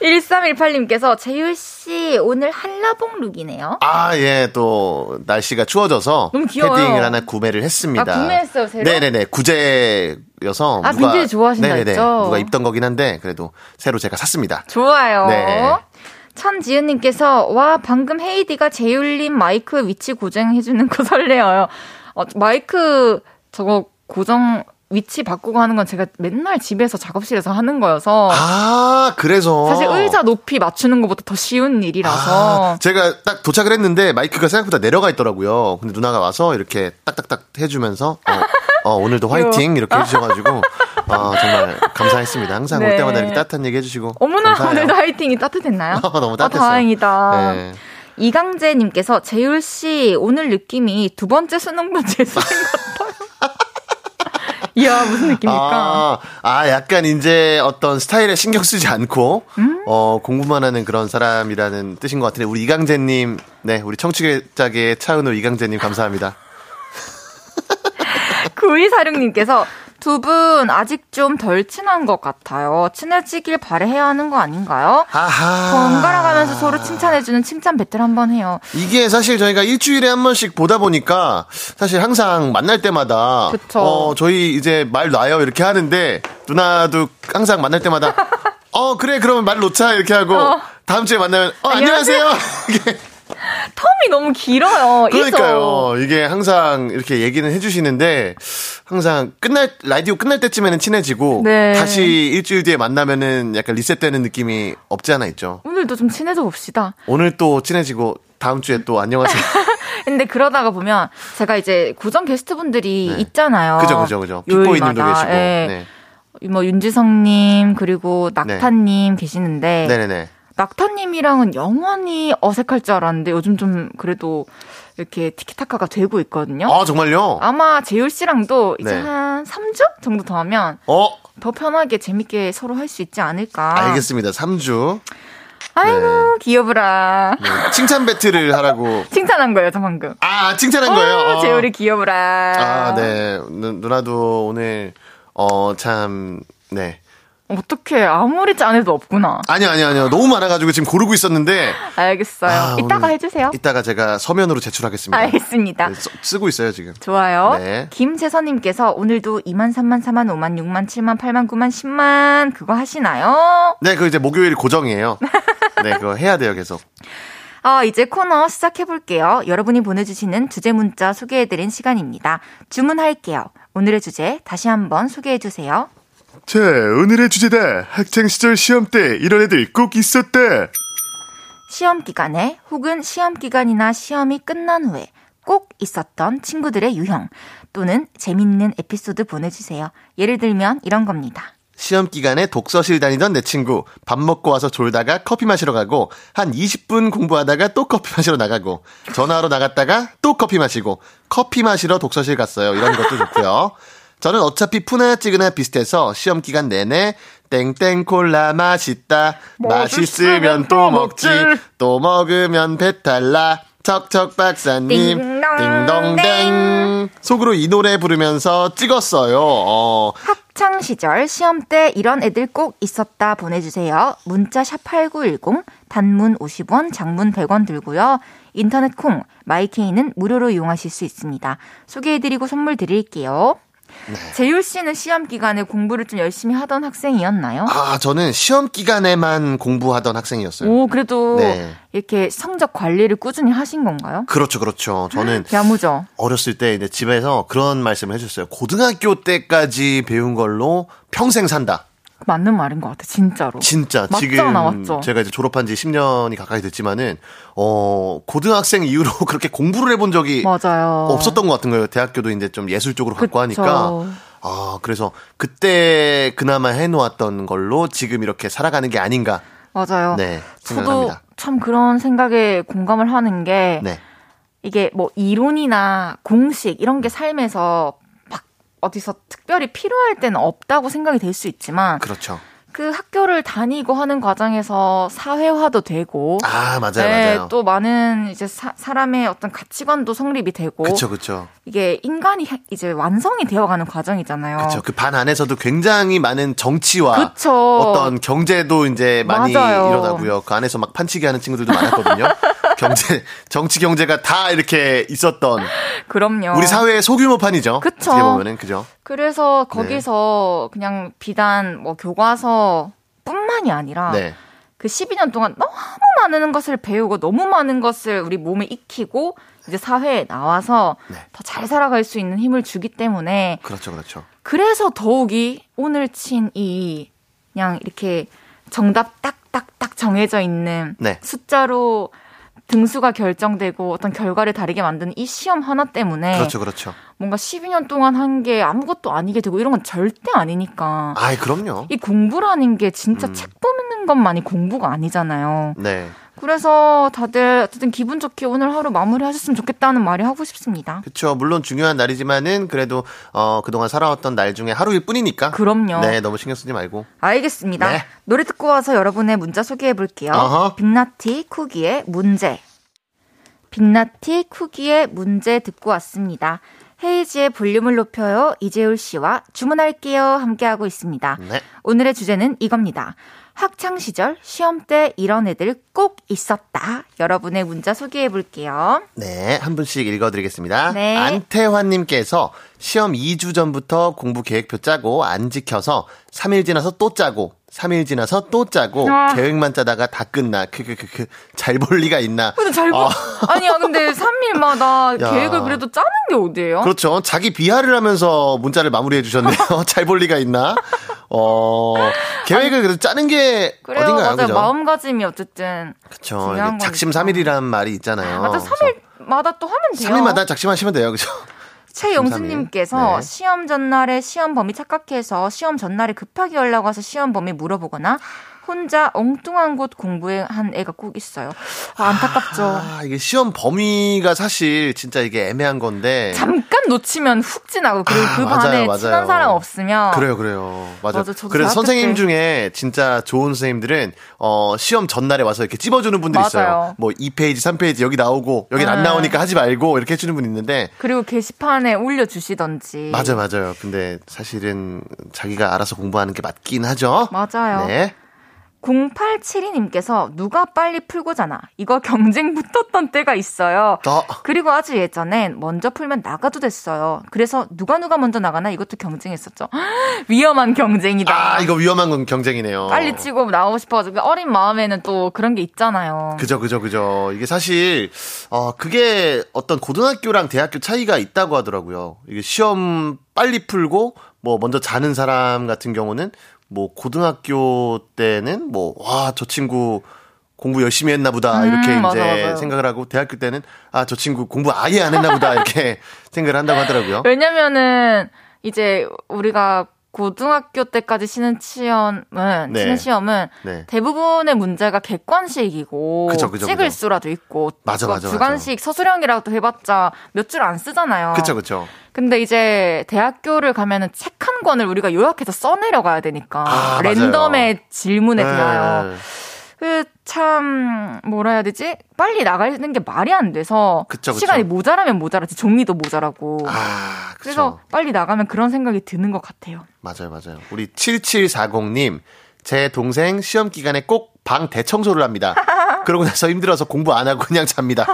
1318님께서 재율씨 오늘 한라봉 룩이네요. 아, 예, 또 날씨가 추워져서 너무 귀여워요. 패딩을 하나 구매를 했습니다. 아, 구매했어요, 새로? 네네네, 구제여서 아, 빈티지 좋아하신다 네네네, 했죠? 누가 입던 거긴 한데 그래도 새로 제가 샀습니다. 좋아요. 네. 천지은님께서 와 방금 헤이디가 재율님 마이크 위치 고정해주는 거 설레어요. 어, 마이크 저거 고정 위치 바꾸고 하는 건 제가 맨날 집에서 작업실에서 하는 거여서 아, 그래서 사실 의자 높이 맞추는 것보다 더 쉬운 일이라서 아, 제가 딱 도착을 했는데 마이크가 생각보다 내려가 있더라고요. 근데 누나가 와서 이렇게 딱딱딱 해주면서 어, 어, 오늘도 <laughs> 화이팅 이렇게 해주셔가지고 어, 정말 감사했습니다. 항상 올 네. 때마다 이렇게 따뜻한 얘기 해주시고 어머나 감사해요. 오늘도 화이팅이 따뜻했나요? <laughs> 너무 아, 따뜻했어요. 다행이다. 네. 이강재님께서 재율 씨 오늘 느낌이 두 번째 수능반 재수생 같아요. 이야 무슨 느낌입니까? 아, 아, 약간 이제 어떤 스타일에 신경 쓰지 않고, 음? 어, 공부만 하는 그런 사람이라는 뜻인 것 같은데, 우리 이강재님, 네, 우리 청취자계 차은우 이강재님 감사합니다. 9246님께서 두 분 아직 좀 덜 친한 것 같아요. 친해지길 바래야 하는 거 아닌가요? 아하. 번갈아 가면서 서로 칭찬해주는 칭찬 배틀 한번 해요. 이게 사실 저희가 일주일에 한 번씩 보다 보니까 사실 항상 만날 때마다 그쵸. 어 저희 이제 말 놔요 이렇게 하는데 누나도 항상 만날 때마다 <laughs> 어 그래 그러면 말 놓자 이렇게 하고 어. 다음 주에 만나면 어 안녕하세요 <laughs> 텀이 너무 길어요. 그러니까요 이게 항상 이렇게 얘기는 해주시는데 항상 끝날 라디오 끝날 때쯤에는 친해지고 네. 다시 일주일 뒤에 만나면은 약간 리셋되는 느낌이 없지 않아 있죠 오늘도 좀 친해져 봅시다. 오늘 또 친해지고 다음 주에 또 안녕하세요 <laughs> 근데 그러다가 보면 제가 이제 고정 게스트분들이 네. 있잖아요. 그죠 그죠 그죠 요일마다. 계시고 예. 네. 뭐 윤지성님 그리고 낙타님 계시는데 네네네. 낙타님이랑은 영원히 어색할 줄 알았는데 요즘 좀 그래도 이렇게 티키타카가 되고 있거든요. 아 정말요? 아마 재율 씨랑도 이제 네. 한 3주 정도 더 하면 어 더 편하게 재밌게 서로 할 수 있지 않을까. 알겠습니다. 3주 아이고 귀여브라. 칭찬 배틀을 하라고. <laughs> 칭찬한 거예요, 저 방금. 아 칭찬한 거예요. 어, 어. 재율이 귀여브라. 아 네. 누, 누나도 오늘 어참 네. 어떻게 아무리 짠해도 없구나. 아니요 아니요 아니요 너무 많아가지고 지금 고르고 있었는데 알겠어요. 아, 이따가 해주세요. 이따가 제가 서면으로 제출하겠습니다. 알겠습니다. 네, 써- 쓰고 있어요 지금. 좋아요. 네. 김재선님께서 오늘도 2만, 3만, 4만, 5만, 6만, 7만, 8만, 9만, 10만 그거 하시나요? 네, 그 이제 목요일 고정이에요. 네, 그거 해야 돼요 계속. 아, 이제 코너 시작해볼게요. 여러분이 보내주시는 주제 문자 소개해드린 시간입니다. 주문할게요. 오늘의 주제 다시 한번 소개해주세요. 자, 오늘의 주제다. 학창 시절 시험 때 이런 애들 꼭 있었다. 시험 기간에 혹은 시험 기간이나 시험이 끝난 후에 꼭 있었던 친구들의 유형 또는 재밌는 에피소드 보내주세요. 예를 들면 이런 겁니다. 시험 기간에 독서실 다니던 내 친구 밥 먹고 와서 졸다가 커피 마시러 가고 한 20분 공부하다가 또 커피 마시러 나가고 전화하러 나갔다가 또 커피 마시고 커피 마시러 독서실 갔어요. 이런 것도 좋고요. 저는 어차피 푸나 찌그나 비슷해서 시험 기간 내내 땡땡 콜라 맛있다 맛있으면 또 먹지 또 먹으면 배탈 나 척척 박사님 띵동댕. 띵동댕 속으로 이 노래 부르면서 찍었어요. 어, 학창 시절 시험 때 이런 애들 꼭 있었다 보내주세요. 문자 샵 #8910 단문 50원, 장문 100원 들고요. 인터넷 콩 마이케이는 무료로 이용하실 수 있습니다. 소개해드리고 선물 드릴게요. 네. 재율 씨는 시험 기간에 공부를 좀 열심히 하던 학생이었나요? 아, 저는 시험 기간에만 공부하던 학생이었어요. 오, 그래도 네. 이렇게 성적 관리를 꾸준히 하신 건가요? 그렇죠, 그렇죠. 저는 <gasps> 야무져. 어렸을 때 이제 집에서 그런 말씀을 해줬어요. 고등학교 때까지 배운 걸로 평생 산다. 맞는 말인 것 같아, 진짜로. 진짜 맞잖아, 지금 맞죠? 제가 이제 졸업한 지 10년이 가까이 됐지만은 어 고등학생 이후로 <laughs> 그렇게 공부를 해본 적이 맞아요. 없었던 것 같은 거예요. 대학교도 이제 좀 예술 쪽으로 갖고. 하니까 아 그래서 그때 그나마 해놓았던 걸로 지금 이렇게 살아가는 게 아닌가. 맞아요. 네, 저도 생각합니다. 참 그런 생각에 공감을 하는 게 네. 이게 뭐 이론이나 공식 이런 게 삶에서 막 어디서 특별히 필요할 때는 없다고 생각이 될 수 있지만 그렇죠. 그 학교를 다니고 하는 과정에서 사회화도 되고 아, 맞아요, 네, 맞아요. 또 많은 이제 사, 사람의 어떤 가치관도 성립이 되고 그쵸, 그쵸. 이게 인간이 해- 이제 완성이 되어가는 과정이잖아요. 그쵸. 그반 안에서도 굉장히 많은 정치와 그쵸. 어떤 경제도 이제 많이 맞아요. 일어나고요. 그 안에서 막 판치기 하는 친구들도 많았거든요. <laughs> 경제, <laughs> 정치 경제가 다 이렇게 있었던 그럼요. 우리 사회의 소규모판이죠. 그쵸. 어떻게 보면은 그죠. 그래서 네. 거기서 그냥 비단 뭐 교과서 뿐만이 아니라 네. 그 12년 동안 너무 많은 것을 배우고 너무 많은 것을 우리 몸에 익히고 이제 사회에 나와서 네. 더잘 살아갈 수 있는 힘을 주기 때문에 그렇죠, 그렇죠. 그래서 더욱이 오늘 친 이 그냥 이렇게 정답 딱딱딱 정해져 있는 네. 숫자로 등수가 결정되고 어떤 결과를 다르게 만드는 이 시험 하나 때문에 그렇죠, 그렇죠. 뭔가 12년 동안 한 게 아무것도 아니게 되고 이런 건 절대 아니니까 아이, 그럼요. 이 공부라는 게 진짜 음. 책 보는 것만이 공부가 아니잖아요. 네. 그래서 다들 어쨌든 기분 좋게 오늘 하루 마무리하셨으면 좋겠다는 말이 하고 싶습니다. 그렇죠. 물론 중요한 날이지만은 그래도 어 그동안 살아왔던 날 중에 하루일 뿐이니까. 그럼요. 네, 너무 신경 쓰지 말고. 알겠습니다. 네. 노래 듣고 와서 여러분의 문자 소개해 볼게요. 어허. 빅나티 쿠기의 문제. 빅나티 쿠기의 문제 듣고 왔습니다. 헤이지의 볼륨을 높여요. 이재울 씨와 주문할게요. 함께하고 있습니다. 네. 오늘의 주제는 이겁니다. 학창 시절 시험 때 이런 애들 꼭 있었다. 여러분의 문자 소개해 볼게요. 네, 한 분씩 읽어 드리겠습니다. 네. 안태환 님께서 시험 2주 전부터 공부 계획표 짜고 안 지켜서 3일 지나서 또 짜고 3일 지나서 또 짜고 아. 계획만 짜다가 다 끝나. 크크크크 잘 볼 리가 있나? 근데 잘 보, 어, 아니야, 근데 3일마다 <laughs> 야. 계획을 그래도 짜는 게 어디예요? 그렇죠. 자기 비하를 하면서 문자를 마무리해 주셨네요. <laughs> <laughs> 잘 볼 리가 있나? 어, 계획을 그래도 짜는 게 그래요, 어딘가요? 맞아요. 마음가짐이 어쨌든. 이게 작심 거니까. 3일이라는 말이 있잖아요. 맞아, 3일마다 또 하면 돼요. 3일마다 작심하시면 돼요. 그죠? 최용수님께서 네. 시험 전날에 시험 범위 착각해서 시험 전날에 급하게 연락 와서 시험 범위 물어보거나 혼자 엉뚱한 곳 공부한 애가 꼭 있어요. 아, 안타깝죠. 아, 이게 시험 범위가 사실 진짜 이게 애매한 건데. 잠깐 놓치면 훅 지나고 그리고 아, 그 맞아요, 반에 맞아요. 친한 사람 없으면 그래요, 그래요. 맞아요. 맞아, 그래서 선생님 때- 중에 진짜 좋은 선생님들은 어 시험 전날에 와서 이렇게 찝어주는 분들이 있어요. 뭐 2페이지, 3페이지 여기 나오고 여기 안 네. 나오니까 하지 말고 이렇게 해주는 분 있는데 그리고 게시판에 올려주시던지 맞아요, 맞아요. 근데 사실은 자기가 알아서 공부하는 게 맞긴 하죠. 맞아요. 네. 0872님께서 누가 빨리 풀고잖아. 이거 경쟁 붙었던 때가 있어요. 어, 그리고 아주 예전엔 먼저 풀면 나가도 됐어요. 그래서 누가 누가 먼저 나가나 이것도 경쟁했었죠. <gasps> 위험한 경쟁이다. 아 이거 위험한 건 경쟁이네요. 빨리 치고 나오고 싶어가지고 어린 마음에는 또 그런 게 있잖아요. 그죠, 그죠, 그죠. 이게 사실, 어, 그게 어떤 고등학교랑 대학교 차이가 있다고 하더라고요. 이게 시험 빨리 풀고, 뭐, 먼저 자는 사람 같은 경우는, 뭐, 고등학교 때는, 뭐, 와, 저 친구 공부 열심히 했나 보다. 이렇게 음, 이제 맞아. 생각을 하고, 대학교 때는, 아, 저 친구 공부 아예 안 했나 보다. 이렇게 <laughs> 생각을 한다고 하더라고요. 왜냐면은 이제 우리가 고등학교 때까지 치는 시험은 네. 치는 시험은 네. 대부분의 문제가 객관식이고 그쵸, 그쵸, 찍을 그쵸. 수라도 있고 맞아, 뭐 맞아, 주관식 서술형이라도 해봤자 몇 줄 안 쓰잖아요. 그쵸, 그쵸. 근데 이제 대학교를 가면은 책 한 권을 우리가 요약해서 써내려 가야 되니까 아, 랜덤의 질문에 네. 대하여 그 참 뭐라 해야 되지? 빨리 나가는 게 말이 안 돼서 그쵸, 그쵸. 시간이 모자라면 모자라지 종이도 모자라고. 아. 그래서 빨리 나가면 그런 생각이 드는 것 같아요. 맞아요, 맞아요. 우리 7740님, 제 동생 시험 기간에 꼭 방 대청소를 합니다. <laughs> 그러고 나서 힘들어서 공부 안 하고 그냥 잡니다.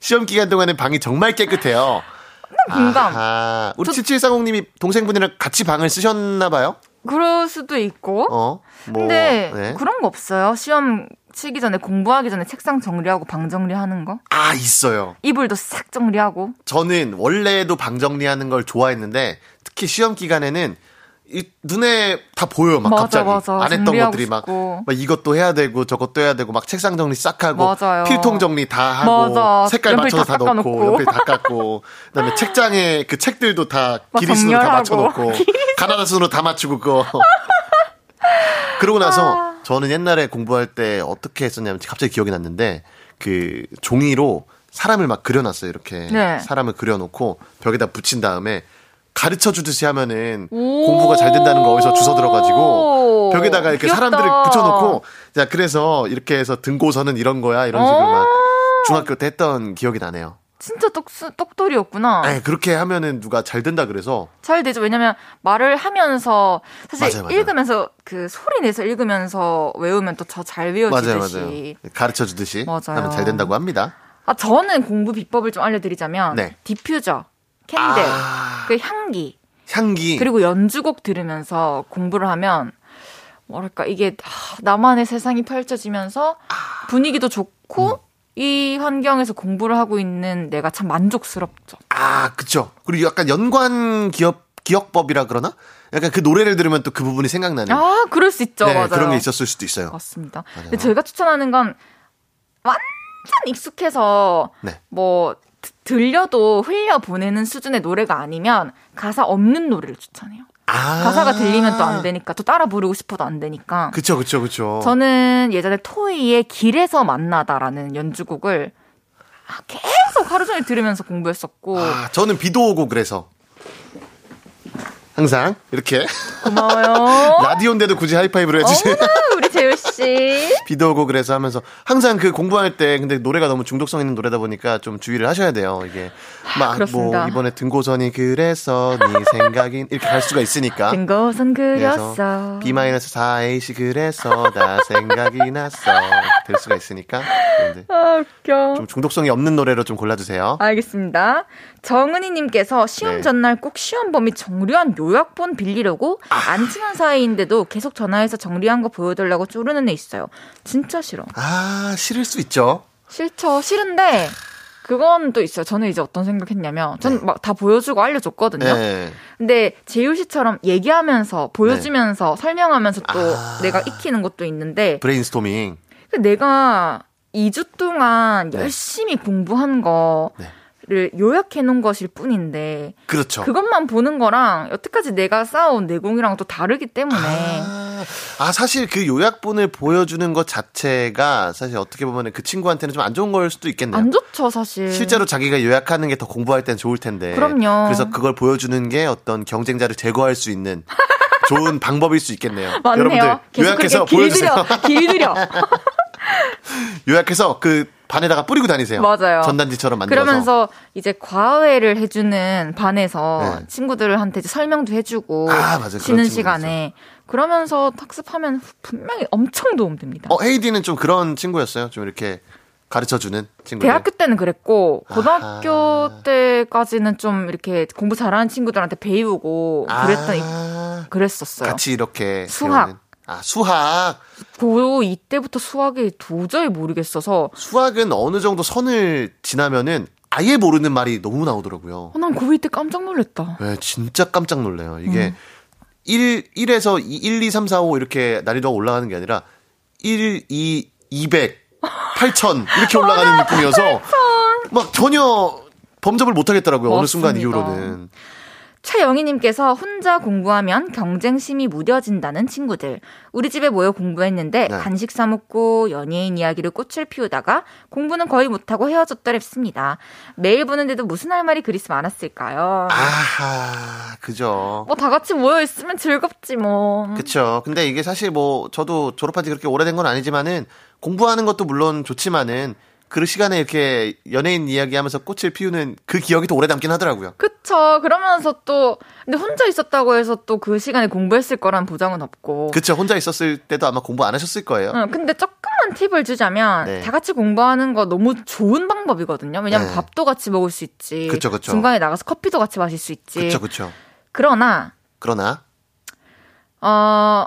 시험 기간 동안에 방이 정말 깨끗해요. 공감. 아하. 우리 7740님이 동생분이랑 같이 방을 쓰셨나 봐요? 그럴 수도 있고. 어? 뭐, 근데 네. 그런 거 없어요. 시험 치기 전에 공부하기 전에 책상 정리하고 방 정리하는 거. 아, 있어요. 이불도 싹 정리하고. 저는 원래도 방 정리하는 걸 좋아했는데, 특히 시험 기간에는 이 눈에 다 보여요, 막 맞아, 갑자기. 맞아. 안 했던 것들이 막. 막 이것도 해야 되고 저것도 해야 되고 막 책상 정리 싹 하고 맞아요. 필통 정리 다 하고 맞아. 색깔 맞춰서 다 다, 넣고. 연필 다 깎고 그다음에 책장에 그 책들도 다막 길이 순으로 다 정렬하고. 맞춰 놓고 <laughs> 가나다 순으로 다 맞추고 그거 <laughs> 그러고 나서 저는 옛날에 공부할 때 어떻게 했었냐면 갑자기 기억이 났는데 그 종이로 사람을 막 그려놨어요. 이렇게 네. 사람을 그려놓고 벽에다 붙인 다음에 가르쳐 주듯이 하면은 공부가 잘 된다는 거 어디서 주워 들어가지고 벽에다가 이렇게 귀엽다. 사람들을 붙여놓고 자 그래서 이렇게 해서 등고서는 이런 거야 이런 식으로 막 중학교 때 했던 기억이 나네요. 진짜 똑, 똑돌이었구나. 아 그렇게 하면은 누가 잘 된다 그래서 잘 되죠. 왜냐면 말을 하면서 사실 맞아요, 맞아요. 읽으면서 그 소리 내서 읽으면서 외우면 또더잘 외워지듯이. 맞아요 가르쳐 주듯이. 하면 잘 된다고 합니다. 아 저는 공부 비법을 좀 알려드리자면 네. 디퓨저, 캔들, 아. 그 향기 향기 그리고 연주곡 들으면서 공부를 하면 뭐랄까 이게 아, 나만의 세상이 펼쳐지면서 분위기도 좋고 음. 이 환경에서 공부를 하고 있는 내가 참 만족스럽죠. 아, 그쵸. 그리고 약간 연관 기업, 기억법이라 그러나? 약간 그 노래를 들으면 또 그 부분이 생각나는. 아 그럴 수 있죠. 네, 맞아요. 그런 게 있었을 수도 있어요. 맞습니다. 근데 저희가 추천하는 건 완전 익숙해서 네. 뭐 드- 들려도 흘려 보내는 수준의 노래가 아니면 가사 없는 노래를 추천해요. 아. 가사가 들리면 또 안 되니까 또 따라 부르고 싶어도 안 되니까. 그쵸, 그쵸, 그쵸. 저는 예전에 토이의 길에서 만나다라는 연주곡을 아, 계속 하루 종일 들으면서 공부했었고 아, 저는 비도 오고 그래서. 항상 이렇게 고마워요. <laughs> 라디오인데도 굳이 하이파이브를 해주세요. 우리 재우 씨. <laughs> 비도 오고 그래서 하면서 항상 그 공부할 때 근데 노래가 너무 중독성 있는 노래다 보니까 좀 주의를 하셔야 돼요. 이게 막 뭐. 이번에 등고선이 그래서 네 <laughs> 생각이 이렇게 갈 수가 있으니까. 등고선 그렸어. B-4AC 그래서 나 생각이 났어 될 수가 있으니까 아 웃겨. 좀 중독성이 없는 노래로 좀 골라주세요. 알겠습니다. 정은희님께서 시험 네. 전날 꼭 시험 범위 정리한 요약본 빌리려고 안 친한 사이인데도 계속 전화해서 정리한 거 보여달라고 쪼르는 애 있어요. 진짜 싫어. 아 싫을 수 있죠. 싫죠. 싫은데 그건 또 있어요. 저는 이제 어떤 생각했냐면 전 막 다 보여주고 알려줬거든요. 네. 근데 재율 씨처럼 얘기하면서 보여주면서 설명하면서 또 아. 내가 익히는 것도 있는데 브레인스토밍. 그 내가 2주 동안 네. 열심히 공부한 거 를 요약해 놓은 것일 뿐인데 그렇죠. 그것만 보는 거랑 여태까지 내가 쌓아온 내공이랑 또 다르기 때문에 아, 아, 사실 그 요약본을 보여주는 것 자체가 사실 어떻게 보면 그 친구한테는 좀 안 좋은 걸 수도 있겠네요. 안 좋죠 사실. 실제로 자기가 요약하는 게 더 공부할 땐 좋을 텐데. 그럼요. 그래서 그걸 보여주는 게 어떤 경쟁자를 제거할 수 있는 <laughs> 좋은 방법일 수 있겠네요. 맞네요. 여러분들 요약해서 보여주세요. 길들여, 길들여. <laughs> 요약해서 그 반에다가 뿌리고 다니세요. 맞아요. 전단지처럼 만들어서. 그러면서 이제 과외를 해주는 반에서 네. 친구들한테 설명도 해주고 아, 맞아요. 쉬는 시간에 그러면서 학습하면 분명히 엄청 도움됩니다. 어, 헤이디는 좀 그런 친구였어요. 좀 이렇게 가르쳐 주는 친구. 대학교 때는 그랬고 고등학교 아하. 때까지는 좀 이렇게 공부 잘하는 친구들한테 배우고 그랬던 아, 그랬었어요. 같이 이렇게 수학. 아, 수학. 고2 때부터 수학이 도저히 모르겠어서 수학은 어느 정도 선을 지나면은 아예 모르는 말이 너무 나오더라고요. 어, 난 고2 때 깜짝 놀랐다. 네, 진짜 깜짝 놀래요. 이게 음. 1, 1에서 1, 2, 3, 4, 5 이렇게 난이도가 올라가는 게 아니라 1, 2, 200, 8000 이렇게 올라가는 <laughs> 느낌이어서 막 전혀 범접을 못 하겠더라고요. 어느 순간. 이후로는. 최영희님께서 혼자 공부하면 경쟁심이 무뎌진다는 친구들. 우리 집에 모여 공부했는데 네. 간식 사 먹고 연예인 이야기로 꽃을 피우다가 공부는 거의 못하고 헤어졌더랬습니다. 매일 보는데도 무슨 할 말이 그리 많았을까요? 아하, 그죠. 뭐 다 같이 모여 있으면 즐겁지 뭐. 그쵸. 근데 이게 사실 뭐 저도 졸업한 지 그렇게 오래된 건 아니지만은 공부하는 것도 물론 좋지만은 그 시간에 이렇게 연예인 이야기하면서 꽃을 피우는 그 기억이 더 오래 남긴 하더라고요. 그쵸. 그러면서 또 근데 혼자 있었다고 해서 또 그 시간에 공부했을 거란 보장은 없고. 그쵸. 혼자 있었을 때도 아마 공부 안 하셨을 거예요. 응, 근데 조금만 팁을 주자면 네. 다 같이 공부하는 거 너무 좋은 방법이거든요. 왜냐면 네. 밥도 같이 먹을 수 있지. 그쵸, 그쵸. 중간에 나가서 커피도 같이 마실 수 있지. 그쵸, 그쵸. 그러나 그러나, 어,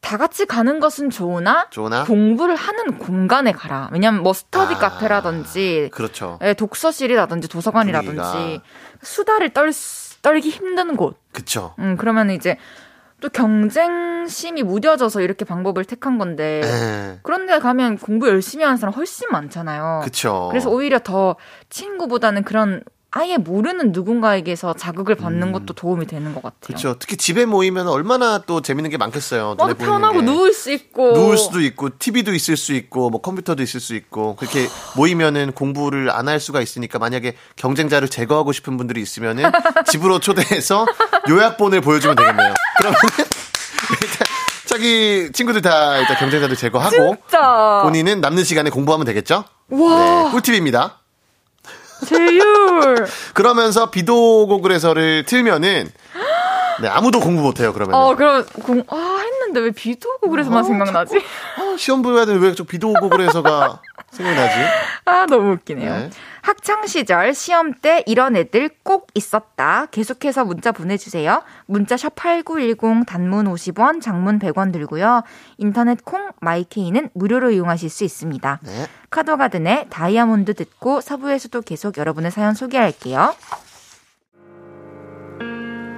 다 같이 가는 것은 좋으나 좋으나, 공부를 하는 공간에 가라. 왜냐면 뭐 스터디 아, 카페라든지 그렇죠. 예, 독서실이라든지 도서관이라든지 분위기가. 수다를 떨, 수- 떨기 힘든 곳. 그쵸. 음, 그러면 이제 또 경쟁심이 무뎌져서 이렇게 방법을 택한 건데 에, 그런데 가면 공부 열심히 하는 사람 훨씬 많잖아요. 그쵸. 그래서 오히려 더 친구보다는 그런 아예 모르는 누군가에게서 자극을 받는 음. 것도 도움이 되는 것 같아요. 그렇죠. 특히 집에 모이면 얼마나 또 재밌는 게 많겠어요. 맞아, 편하고 누울 수 있고. 누울 수도 있고, TV도 있을 수 있고, 뭐 컴퓨터도 있을 수 있고, 그렇게 모이면은 공부를 안 할 수가 있으니까 만약에 경쟁자를 제거하고 싶은 분들이 있으면은 <laughs> 집으로 초대해서 요약본을 보여주면 되겠네요. 그러면 <laughs> 자기 친구들 다 일단 경쟁자들 제거하고 진짜? 본인은 남는 시간에 공부하면 되겠죠? 와. 네, 꿀팁입니다. 제율. <laughs> 그러면서 비도고글에서를 틀면은 네, 아무도 공부 못해요, 그러면. 어, 그럼, 공, 아, 했는데 왜 비도고글에서만 어, 생각나지? 어, 시험 보야 되는 왜저 비도고글에서가 <laughs> 생각나지? 아, 너무 웃기네요. 네. 학창시절 시험 때 이런 애들 꼭 있었다. 계속해서 문자 보내주세요. 문자 샵8910 단문 50원, 장문 100원 들고요. 인터넷 콩, 마이케이는 무료로 이용하실 수 있습니다. 네. 카더가든의 다이아몬드 듣고 서부에서도 계속 여러분의 사연 소개할게요.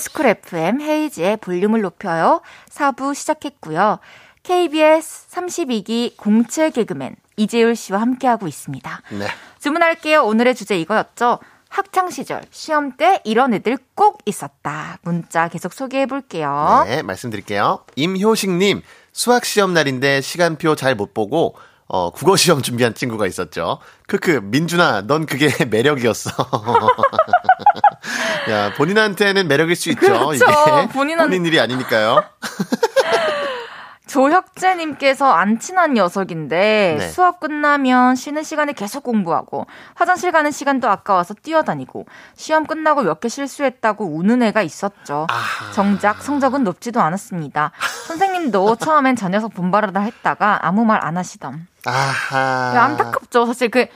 KBS 쿨 FM 헤이즈의 볼륨을 높여요. 4부 시작했고요. KBS 32기 공채 개그맨 이재율 씨와 함께하고 있습니다. 네. 주문할게요. 오늘의 주제 이거였죠. 학창 시절, 시험 때 이런 애들 꼭 있었다. 문자 계속 소개해 볼게요. 네, 말씀드릴게요. 임효식 님, 수학 시험 날인데 시간표 잘 못 보고 어, 국어 시험 준비한 친구가 있었죠. 크크, 민준아, 넌 그게 <laughs> 매력이었어. <laughs> 야, 본인한테는 매력일 수 있죠. 그렇죠. 이게 본인한... 본인 일이 아니니까요. 조혁재님께서 안 친한 녀석인데 네. 수업 끝나면 쉬는 시간에 계속 공부하고 화장실 가는 시간도 아까워서 뛰어다니고 시험 끝나고 몇 개 실수했다고 우는 애가 있었죠. 아하. 정작 성적은 높지도 않았습니다. 선생님도 처음엔 저 녀석 본바라다 했다가 아무 말 안 하시던. 아하. 안타깝죠. 사실 그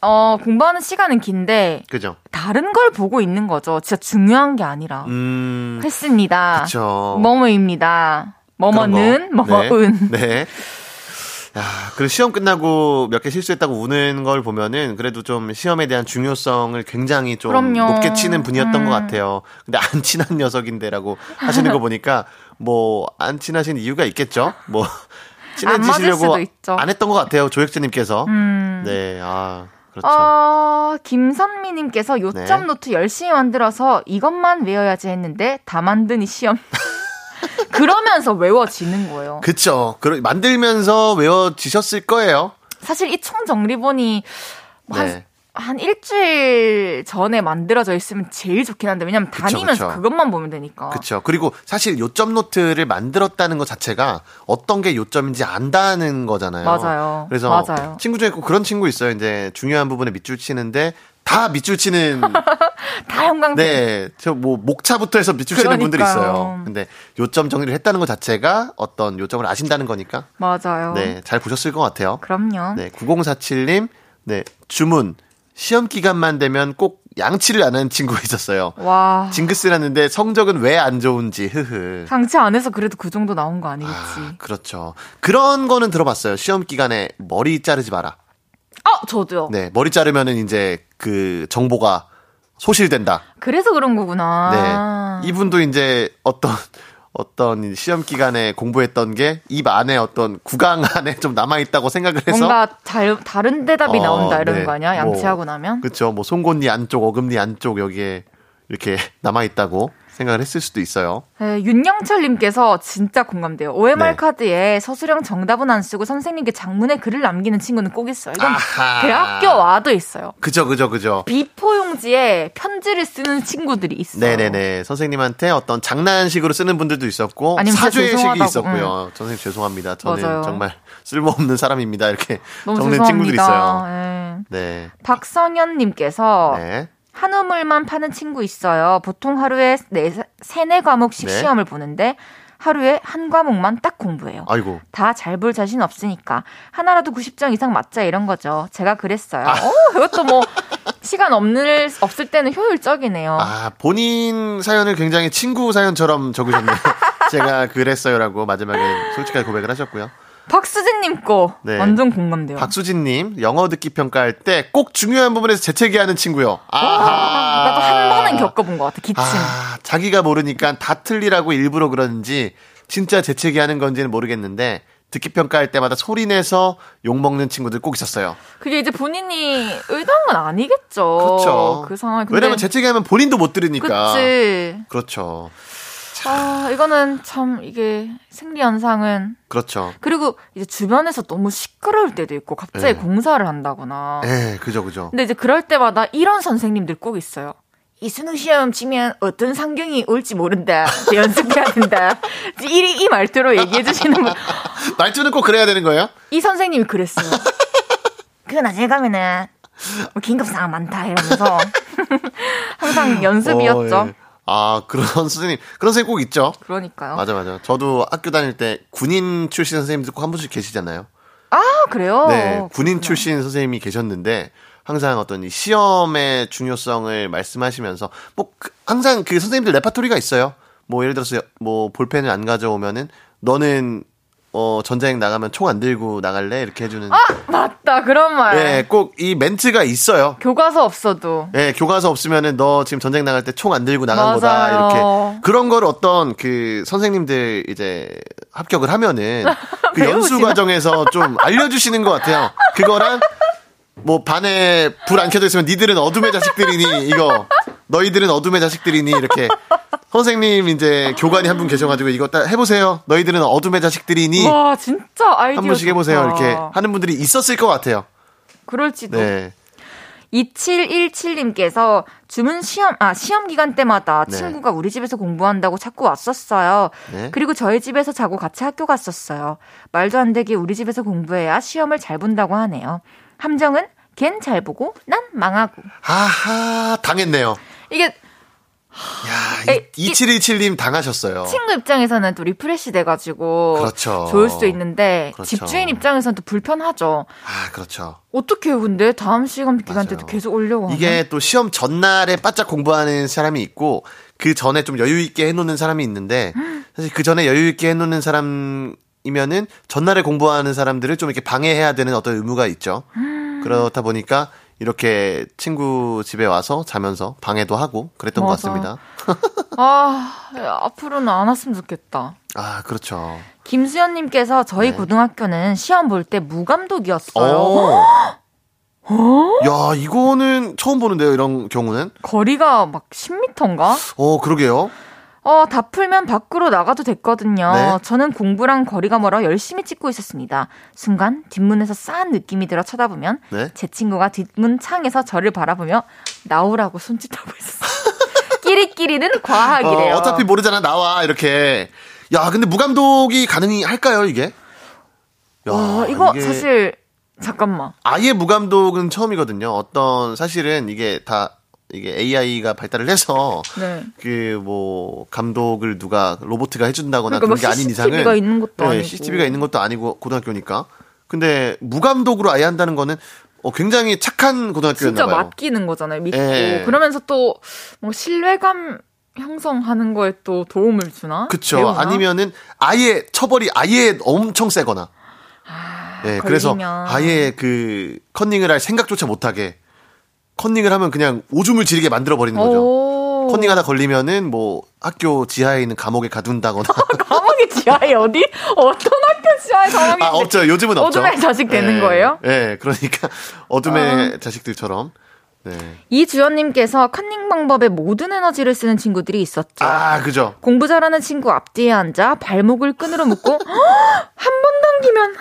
어, 공부하는 시간은 긴데. 그죠. 다른 걸 보고 있는 거죠. 진짜 중요한 게 아니라. 음. 했습니다. 그쵸. 뭐뭐입니다. 뭐뭐는, 뭐뭐은. 네. <laughs> 네. 야, 그리고 시험 끝나고 몇 개 실수했다고 우는 걸 보면은 그래도 좀 시험에 대한 중요성을 굉장히 좀 그럼요. 높게 치는 분이었던 음. 것 같아요. 근데 안 친한 녀석인데라고 하시는 거 보니까 뭐 안 친하신 이유가 있겠죠? 뭐 친해지시려고 안, 안 했던 것 같아요. 조혁재님께서. 음. 네, 아. 그렇죠. 어, 김선미님께서 요점 네. 노트 열심히 만들어서 이것만 외워야지 했는데 다 만드니 시험. <laughs> 그러면서 외워지는 거예요. 그쵸. 만들면서 외워지셨을 거예요. 사실 이 총정리본이 뭐 네. 한, 한 일주일 전에 만들어져 있으면 제일 좋긴 한데 왜냐면 다니면서 그쵸, 그쵸. 그것만 보면 되니까. 그렇죠. 그리고 사실 요점 노트를 만들었다는 것 자체가 어떤 게 요점인지 안다는 거잖아요. 맞아요. 그래서 맞아요. 친구 중에 꼭 그런 친구 있어요. 이제 중요한 부분에 밑줄 치는데 다 밑줄 치는 <laughs> 다 형광등. 네, 저 뭐 목차부터 해서 밑줄 치는 분들이 있어요. 근데 요점 정리를 했다는 것 자체가 어떤 요점을 아신다는 거니까. 맞아요. 네, 잘 보셨을 것 같아요. 그럼요. 네, 9047님, 네 주문 시험 기간만 되면 꼭 양치를 안 하는 친구가 있었어요. 와. 징크스를 했는데 성적은 왜 안 좋은지, 흐흐. 양치 안 해서 그래도 그 정도 나온 거 아니겠지. 아, 그렇죠. 그런 거는 들어봤어요. 시험 기간에 머리 자르지 마라. 어, 저도요. 네, 머리 자르면은 이제 그 정보가 소실된다. 그래서 그런 거구나. 네. 이분도 이제 어떤 어떤 시험 기간에 공부했던 게 입 안에 어떤 구강 <laughs> 안에 좀 남아 있다고 생각을 해서 뭔가 잘 다른 대답이 어, 나온다 이러는 네. 거 아니야? 양치하고 뭐, 나면? 그렇죠. 뭐 송곳니 안쪽, 어금니 안쪽 여기에 이렇게 <laughs> 남아 있다고. 생각을 했을 수도 있어요. 네, 윤영철님께서 진짜 공감돼요. OMR 네. 카드에 서술형 정답은 안 쓰고 선생님께 장문에 글을 남기는 친구는 꼭 있어요. 이건 아하. 대학교 와도 있어요. 그죠, 그죠, 그죠. 비포용지에 편지를 쓰는 친구들이 있어요. 네네네. 선생님한테 어떤 장난식으로 쓰는 분들도 있었고 사죄식이 있었고요. 응. 선생님 죄송합니다. 저는 맞아요. 정말 쓸모없는 사람입니다. 이렇게 적는 친구들이 있어요. 네. 네. 박성현님께서 네. 한우물만 파는 친구 있어요. 보통 하루에 네, 세네 과목씩 네. 시험을 보는데 하루에 한 과목만 딱 공부해요. 아이고. 다 잘 볼 자신 없으니까 하나라도 90점 이상 맞자 이런 거죠. 제가 그랬어요. 아. 오, 이것도 뭐 시간 없는 없을 때는 효율적이네요. 아, 본인 사연을 굉장히 친구 사연처럼 적으셨네요. <laughs> 제가 그랬어요라고 마지막에 솔직하게 고백을 하셨고요. 박수진님 거 네. 완전 공감돼요. 박수진님, 영어 듣기 평가할 때 꼭 중요한 부분에서 재채기하는 친구요. 아하. 나도 한 번은 겪어본 것 같아. 기침. 아, 자기가 모르니까 다 틀리라고 일부러 그러는지 진짜 재채기하는 건지는 모르겠는데 듣기 평가할 때마다 소리 내서 욕 먹는 친구들 꼭 있었어요. 그게 이제 본인이 의도한 건 아니겠죠. 그렇죠. 그 상황. 왜냐면 재채기하면 본인도 못 들으니까. 그치. 그렇죠. 아, 이거는 참 이게 생리 현상은 그렇죠. 그리고 이제 주변에서 너무 시끄러울 때도 있고 갑자기 네. 공사를 한다거나. 예, 그죠, 그죠. 근데 이제 그럴 때마다 이런 선생님들 꼭 있어요. 이 수능 시험 치면 어떤 상경이 올지 모른다. <laughs> 연습해야 된다. 이, 이 말투로 얘기해 주시는 분. <laughs> 말투는 꼭 그래야 되는 거예요? 이 선생님이 그랬어요. 그 나중에 가면은 뭐 긴급 상황 많다 이러면서 <laughs> 항상 연습이었죠. 어, 예. 아, 그런 <laughs> 선생님, 그런 선생님 꼭 있죠. 그러니까요. 맞아, 맞아. 저도 학교 다닐 때 군인 출신 선생님들 꼭 한 분씩 계시잖아요. 아 그래요. 네, 군인 그렇구나. 출신 선생님이 계셨는데 항상 어떤 이 시험의 중요성을 말씀하시면서 뭐 그- 항상 그 선생님들 레파토리가 있어요. 뭐 예를 들어서 뭐 볼펜을 안 가져오면은 너는 어 전자행 나가면 총 안 들고 나갈래 이렇게 해주는. 맞다 그런 말. 네, 꼭이 멘트가 있어요. 교과서 없어도 예, 교과서 없으면은 너 지금 전쟁 나갈 때 총 안 들고 나간 거다 맞아요. 이렇게 그런 걸 어떤 그 선생님들 이제 합격을 하면은 <laughs> 그 연수? 과정에서 좀 알려주시는 것 같아요. 그거랑 뭐 반에 불 안 켜져 있으면 니들은 어둠의 자식들이니 이거 너희들은 어둠의 자식들이니 이렇게 선생님 이제 교관이 한 분 계셔가지고 이거 딱 해보세요. 너희들은 어둠의 자식들이니 와 진짜 아이디어 한 번씩 해보세요. 좋다. 이렇게 하는 분들이 있었을 것 같아요. 그럴지도. 네. 2717님께서 주문 시험, 아, 시험 기간 때마다 네. 친구가 우리 집에서 공부한다고 자꾸 왔었어요. 네. 그리고 저희 집에서 자고 같이 학교 갔었어요. 말도 안 되게 우리 집에서 공부해야 시험을 잘 본다고 하네요. 함정은 걘 잘 보고 난 망하고. 아하 당했네요. 이게 야, 에이, 이- 2717님 당하셨어요. 친구 입장에서는 또 refresh 돼가지고 그렇죠. 좋을 수도 있는데 그렇죠. 집주인 입장에서는 또 불편하죠. 아, 그렇죠. 어떻게 해요, 근데 다음 시간 기간 때도. 계속 올려고? 이게 또 시험 전날에 바짝 공부하는 사람이 있고, 그 전에 좀 여유 있게 해놓는 사람이 있는데, <gasps> 사실 그 전에 여유 있게 해놓는 사람 이면은 전날에 공부하는 사람들을 좀 이렇게 방해해야 되는 어떤 의무가 있죠. 그렇다 보니까 이렇게 친구 집에 와서 자면서 방해도 하고 그랬던 것 맞아. 같습니다. 아, 앞으로는 안 왔으면 좋겠다. 아, 그렇죠. 김수현님께서 저희 네. 고등학교는 시험 볼 때 무감독이었어요. 오. <gasps> 야, 이거는 처음 보는데요, 이런 경우는. 거리가 막 10m인가? 어, 그러게요. 어, 다 풀면 밖으로 나가도 됐거든요. 네. 저는 공부랑 거리가 멀어 열심히 찍고 있었습니다. 순간 뒷문에서 싸한 느낌이 들어 쳐다보면 네. 제 친구가 뒷문 창에서 저를 바라보며 나오라고 손짓하고 있었어요. <laughs> 끼리끼리는 과학이래요. 어, 어차피 모르잖아, 나와, 이렇게. 야, 근데 무감독이 가능할까요, 이게? 야, 와, 이거 이게 사실 잠깐만. 아예 무감독은 처음이거든요. 어떤, 사실은 이게 다, 이게 AI가 발달을 해서, 네. 그, 뭐, 감독을 누가, 로보트가 해준다거나 그러니까 그런 뭐게 아닌 이상은. CCTV가 있는 것도 아니고. CCTV가 있는 것도 아니고, 고등학교니까. 근데, 무감독으로 아예 한다는 거는, 어, 굉장히 착한 고등학교였나 진짜. 맡기는 거잖아요. 믿고 예. 그러면서 또 뭐 신뢰감 형성하는 거에 또 도움을 주나? 그쵸. 배우나? 아니면은 아예 처벌이 아예 엄청 세거나. 네, 그래서 아, 걸리면. 아예 그 컨닝을 할 생각조차 못하게 컨닝을 하면 그냥 오줌을 지르게 만들어 버리는 거죠. 오. 컨닝 하나 걸리면은 뭐 학교 지하에 있는 감옥에 가둔다거나. <laughs> 감옥이 지하에 어디? 어떤 학교 지하에 감옥이 아, 없죠. 요즘은 없죠. 어둠의 자식 되는 예, 거예요? 아. 예, 그러니까 <laughs> 어둠의 자식들처럼. 네. 이주연님께서 컨닝 방법에 모든 에너지를 쓰는 친구들이 있었죠. 아, 그죠. 공부 잘하는 친구 앞뒤에 앉아 발목을 끈으로 묶고 <gasps> 한 번 당기면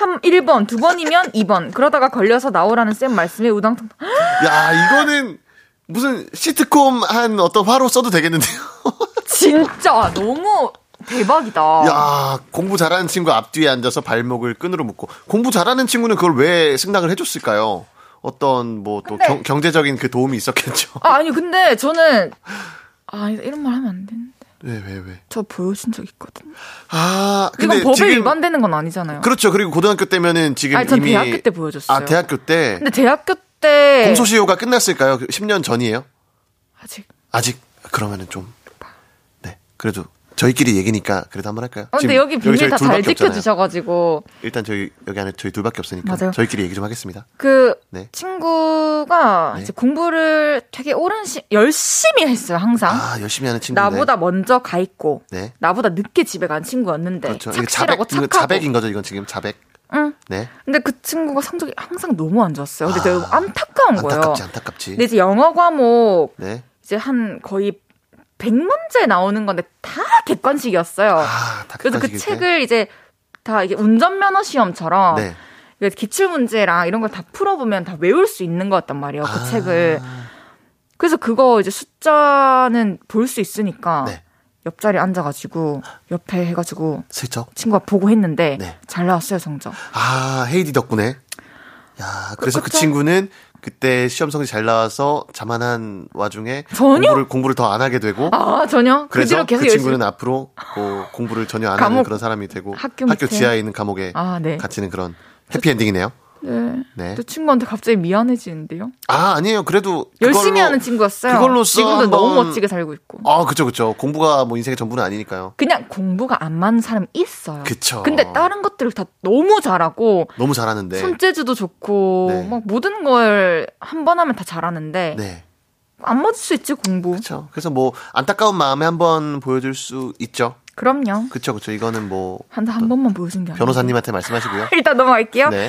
한 1번, 두 번이면 2번. 그러다가 걸려서 나오라는 쌤 말씀에 우당탕. <gasps> 야, 이거는 무슨 시트콤 한 어떤 화로 써도 되겠는데요. <laughs> 진짜 너무 대박이다. 야, 공부 잘하는 친구 앞뒤에 앉아서 발목을 끈으로 묶고 공부 잘하는 친구는 그걸 왜 승낙을 해 줬을까요? 어떤 뭐 또 경제적인 그 도움이 있었겠죠. 아, 아니 근데 저는 <laughs> 아 이런 말 하면 안 되는데. 왜, 왜, 왜? 저 보여준 적 있거든요. 아, 이건 근데 법에 지금 위반되는 건 아니잖아요. 그렇죠. 그리고 고등학교 때면은 지금 아니, 전 이미 대학교 때 보여줬어요. 아, 대학교 때 근데 대학교 때 공소시효가 끝났을까요? 10년 전이에요? 아직 아직 그러면은 좀 네. 그래도 저희끼리 얘기니까 그래도 한번 할까요? 어, 근데 여기 비밀 다 잘. 지켜주셔가지고 일단 저희 여기 안에 저희 둘밖에 없으니까 맞아요. 저희끼리 얘기 좀 하겠습니다. 그 네. 친구가 네. 이제 공부를 되게 오랜 시 열심히 했어요 항상 아 열심히 하는 친구. 나보다 먼저 가 있고 네. 나보다 늦게 집에 간 친구였는데 그렇죠. 착실하고 자백, 착하고 자백인 거죠. 이건 지금 자백. 응. 네. 근데 그 친구가 성적이 항상 너무 안 좋았어요. 근데 아, 너무 안타까운 거예요. 안타깝지, 안타깝지. 근데 이제 영어 과목 네. 이제 한 거의 100문제 나오는 건데 다 객관식이었어요. 아, 다 그래서 그? 책을 이제 다 이게 운전면허 시험처럼 네. 기출 문제랑 이런 걸 다 풀어보면 다 외울 수 있는 거였단 말이에요. 그 아. 책을. 그래서 그거 이제 숫자는 볼 수 있으니까 네. 옆자리에 앉아가지고 옆에 해가지고 슬쩍. 친구가 보고 했는데 네. 잘 나왔어요 성적. 아, 헤이디 덕분에. 야, 그래서 그 그쵸? 친구는 그때 시험 성적이 잘 나와서 자만한 와중에 전혀? 공부를 공부를 더 안 하게 되고 아 전혀. 그 그래서 그 열심히. 친구는 앞으로 뭐 공부를 전혀 안 하는 그런 사람이 되고 학교 학교. 지하에 있는 감옥에 아 네. 갇히는 그런 해피엔딩이네요. 네. 네. 또 친구한테 갑자기 미안해지는데요. 아, 아니에요. 그래도 열심히 그걸로- 하는 친구였어요. 그걸로써 지금도 한번- 너무 멋지게 살고 있고. 아, 그쵸, 그쵸. 공부가 뭐 인생의 전부는 아니니까요. 그냥 공부가 안 맞는 사람 있어요. 그쵸. 근데 다른 것들을 다 너무 잘하고 너무 잘하는데. 손재주도 좋고 네. 막 모든 걸 한 번 하면 다 잘하는데 네. 안 맞을 수 있지 공부. 그쵸. 그래서 뭐 안타까운 마음에 한번 보여줄 수 있죠. 그럼요. 그쵸, 그쵸. 이거는 뭐 한 한 번만 보여준 게 아니에요. 변호사님한테 말씀하시고요. <laughs> 일단 넘어갈게요. 네.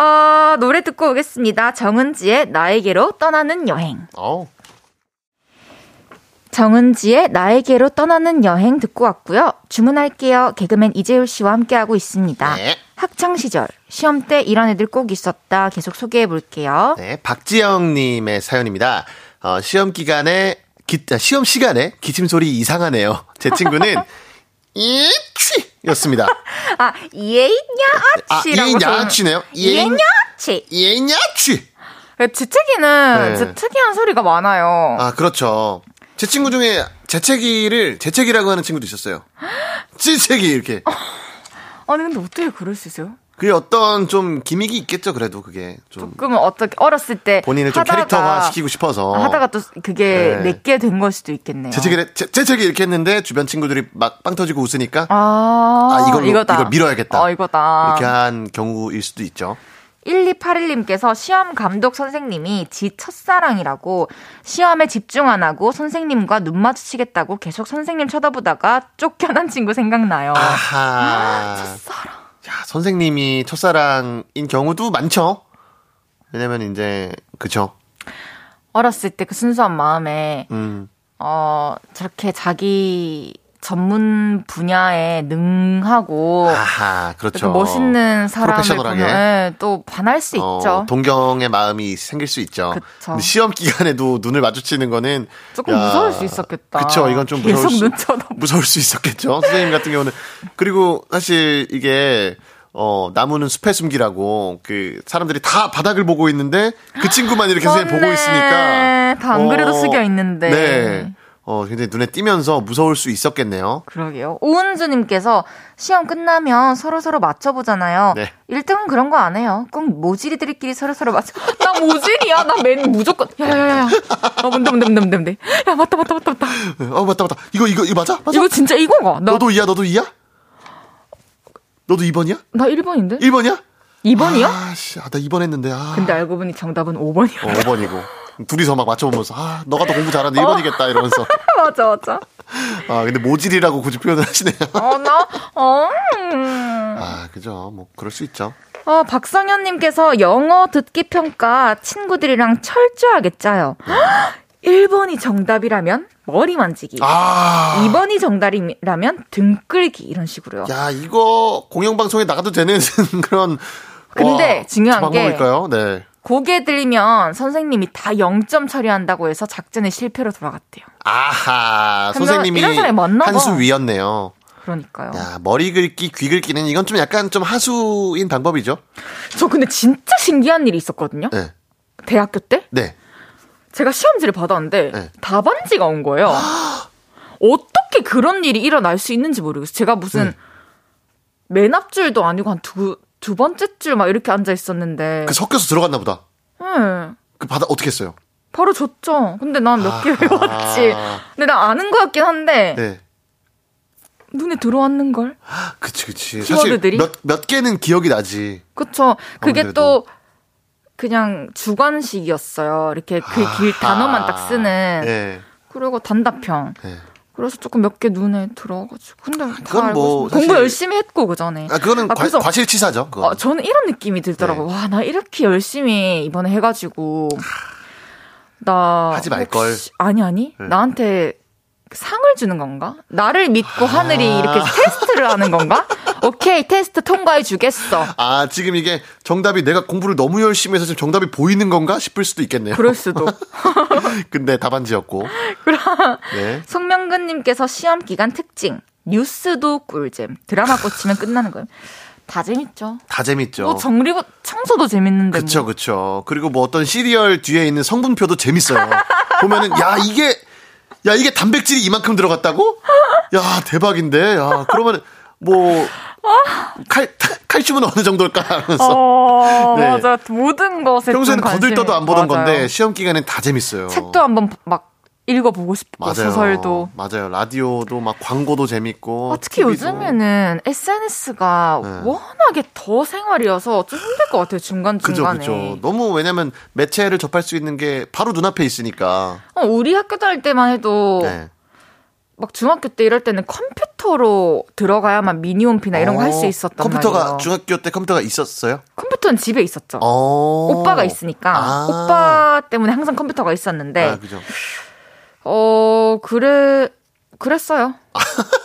어, 노래 듣고 오겠습니다. 정은지의 나에게로 떠나는 여행. 어 정은지의 나에게로 떠나는 여행 듣고 왔고요. 주문할게요. 개그맨 이재율 씨와 함께하고 있습니다. 네. 학창 시절 시험 때 이런 애들 꼭 있었다. 계속 소개해 볼게요. 네, 박지영 님의 사연입니다. 어, 시험 기간에, 기, 아, 시험 시간에 기침 소리 이상하네요. 제 친구는, <laughs> 이취! 였습니다. <laughs> 아, 예냐아치라고 아, 이냐치네요. 예냐치. 예냐취! 재채기는 네. 특이한 소리가 많아요. 아, 그렇죠. 제 친구 중에 재채기를 재채기라고 하는 친구도 있었어요. <gasps> 찌채기, 이렇게. 아니 근데 어떻게 그럴 수 있어요? 그게 어떤 좀 기믹이 있겠죠, 그래도 그게. 좀 그러면 어떻게 어렸을 때 본인을 좀 캐릭터화 시키고 싶어서. 하다가 또 그게 네. 내게 된 걸 수도 있겠네요. 재채기를, 재- 재채기 이렇게 했는데 주변 친구들이 막 빵 터지고 웃으니까 아, 아, 이걸로, 이거다. 이걸 밀어야겠다. 어, 이거다. 이렇게 한 경우일 수도 있죠. 1281님께서 시험 감독 선생님이 지 첫사랑이라고 시험에 집중 안 하고 선생님과 눈 마주치겠다고 계속 선생님 쳐다보다가 쫓겨난 친구 생각나요. 아하. <gasps> 첫사랑. 야, 선생님이 첫사랑인 경우도 많죠. 왜냐면 이제 그죠. 어렸을 때 그 순수한 마음에 음. 어 저렇게 자기 전문 분야에 능하고 아하, 그렇죠. 멋있는 사람을. 보면 예, 또 반할 수 어, 있죠. 동경의 마음이 생길 수 있죠. 시험 기간에도 눈을 마주치는 거는 조금 야, 무서울 수 있었겠다. 그쵸. 이건 좀 무서울 수. 무서울 수 있었겠죠. 선생님 같은 경우는 그리고 사실 이게 어, 나무는 숲의 숨기라고, 그, 사람들이 다 바닥을 보고 있는데, 그 친구만 이렇게 선생님 보고. 있으니까. 다 안 그래도 숙여 있는데. 네. 어, 굉장히 눈에 띄면서 무서울 수 있었겠네요. 그러게요. 오은주님께서 시험 끝나면 서로서로 맞춰보잖아요. 네. 1등은 그런 거 안 해요. 꼭 모질이들끼리 서로서로 맞춰. <laughs> 나 모질이야. 나 맨 무조건. 야 야야야. 어, 뭔데, 뭔데, 뭔데, 뭔데. 야, 맞다, 맞다, 맞다, 맞다. 어, 맞다, 맞다. 이거, 이거, 이거 맞아? 맞아? 이거 진짜 이거가. 나, 너도 2야, 너도 2야? 너도 2번이야? 나 1번인데? 1번이야? 2번이요? 아, 씨, 아, 나 2번 했는데, 아. 근데 알고 보니 정답은 5번이요. 어, 5번이고. 둘이서 막 맞춰보면서, 아, 너가 더 공부 잘하는데 1번이겠다, 이러면서. <laughs> 맞아, 맞아. 아, 근데 모질이라고 굳이 표현을 하시네요. 어, 나, 어, 음. 아, 그죠. 뭐, 그럴 수 있죠. 어, 박성현님께서 영어 듣기 평가 친구들이랑 철저하게 짜요. 1번이 <gasps> 정답이라면 머리 만지기. 아. 2번이 정답이라면 등 끌기 이런 식으로요. 야, 이거 공영방송에 나가도 되는 <laughs> 그런. 근데 와, 중요한 저 게- 방법일까요? 네. 고개 들리면 선생님이 다 0점 처리한다고 해서 작전이 실패로 돌아갔대요. 아하. 선생님이 이런 사람이 많나 봐. 한수 위였네요. 그러니까요. 야, 머리 긁기, 귀 긁기는 이건 좀 약간 좀 하수인 방법이죠. 저 근데 진짜 신기한 일이 있었거든요. 네. 대학교 때 네. 제가 시험지를 받았는데 네. 답안지가 온 거예요. <gasps> 어떻게 그런 일이 일어날 수 있는지 모르겠어요. 제가 무슨 네. 맨 앞줄도 아니고 한 두, 두 번째 줄 막 이렇게 앉아 있었는데. 그 섞여서 들어갔나 보다. 네. 그 받아, 어떻게 했어요? 바로 줬죠. 근데 난 몇 개 외웠지. 근데 나 아는 것 같긴 한데. 네. 눈에 들어왔는 걸. 그치 그치. 키워드들이? 몇, 몇 개는 기억이 나지. 그쵸. 그게 아무래도. 또 그냥 주관식이었어요. 이렇게 그길 아, 단어만 딱 쓰는. 네. 그리고 단답형. 네. 그래서 조금 몇 개 눈에 들어가지고. 근데 그건 뭐 사실... 공부 열심히 했고 그 전에. 아 그거는 아, 과, 과실치사죠. 어, 저는 이런 느낌이 들더라고. 네. 와나 이렇게 열심히 이번에 해가지고 나 하지 말 걸. 아니 아니 네. 나한테 상을 주는 건가? 나를 믿고 아. 하늘이 이렇게 테스트를 하는 건가? 오케이, 테스트 통과해 주겠어. 아, 지금 이게 정답이 내가 공부를 너무 열심히 해서 지금 정답이 보이는 건가 싶을 수도 있겠네요. 그럴 수도. <laughs> 근데 답안지였고. 그럼 네. 송명근님께서 시험 기간 특징. 뉴스도 꿀잼. 드라마 꽂히면 끝나는 거예요. 다 재밌죠. 다 재밌죠. 뭐 정리부 청소도 재밌는데. 그쵸, 뭐. 그쵸. 그리고 뭐 어떤 시리얼 뒤에 있는 성분표도 재밌어요. 보면은 야 이게 야 이게 단백질이 이만큼 들어갔다고? 야 대박인데. 야 그러면 뭐 칼, 칼슘은 어느 정도일까 하면서. 어, 네. 맞아. 모든 것에. 평소에는 거들떠도 안 보던 맞아요. 건데, 시험 기간엔 다 재밌어요. 책도 한번 막 읽어보고 싶고 맞아요. 소설도 맞아요 라디오도 막 광고도 재밌고 아, 특히 TV도. 요즘에는 SNS가 네. 워낙에 더 생활이어서 좀 힘들 것 같아요 중간 중간에 그죠 그죠 너무 왜냐면 매체를 접할 수 있는 게 바로 눈앞에 있으니까 어, 우리 학교 다닐 때만 해도 네. 막 중학교 때 이럴 때는 컴퓨터로 들어가야만 미니홈피나 이런 거 할 수 있었단 컴퓨터가 말이에요. 중학교 때 컴퓨터가 있었어요? 컴퓨터는 집에 있었죠. 오빠가 있으니까 아~ 오빠 때문에 항상 컴퓨터가 있었는데 아, 그죠. 어, 그래, 그랬어요. <laughs>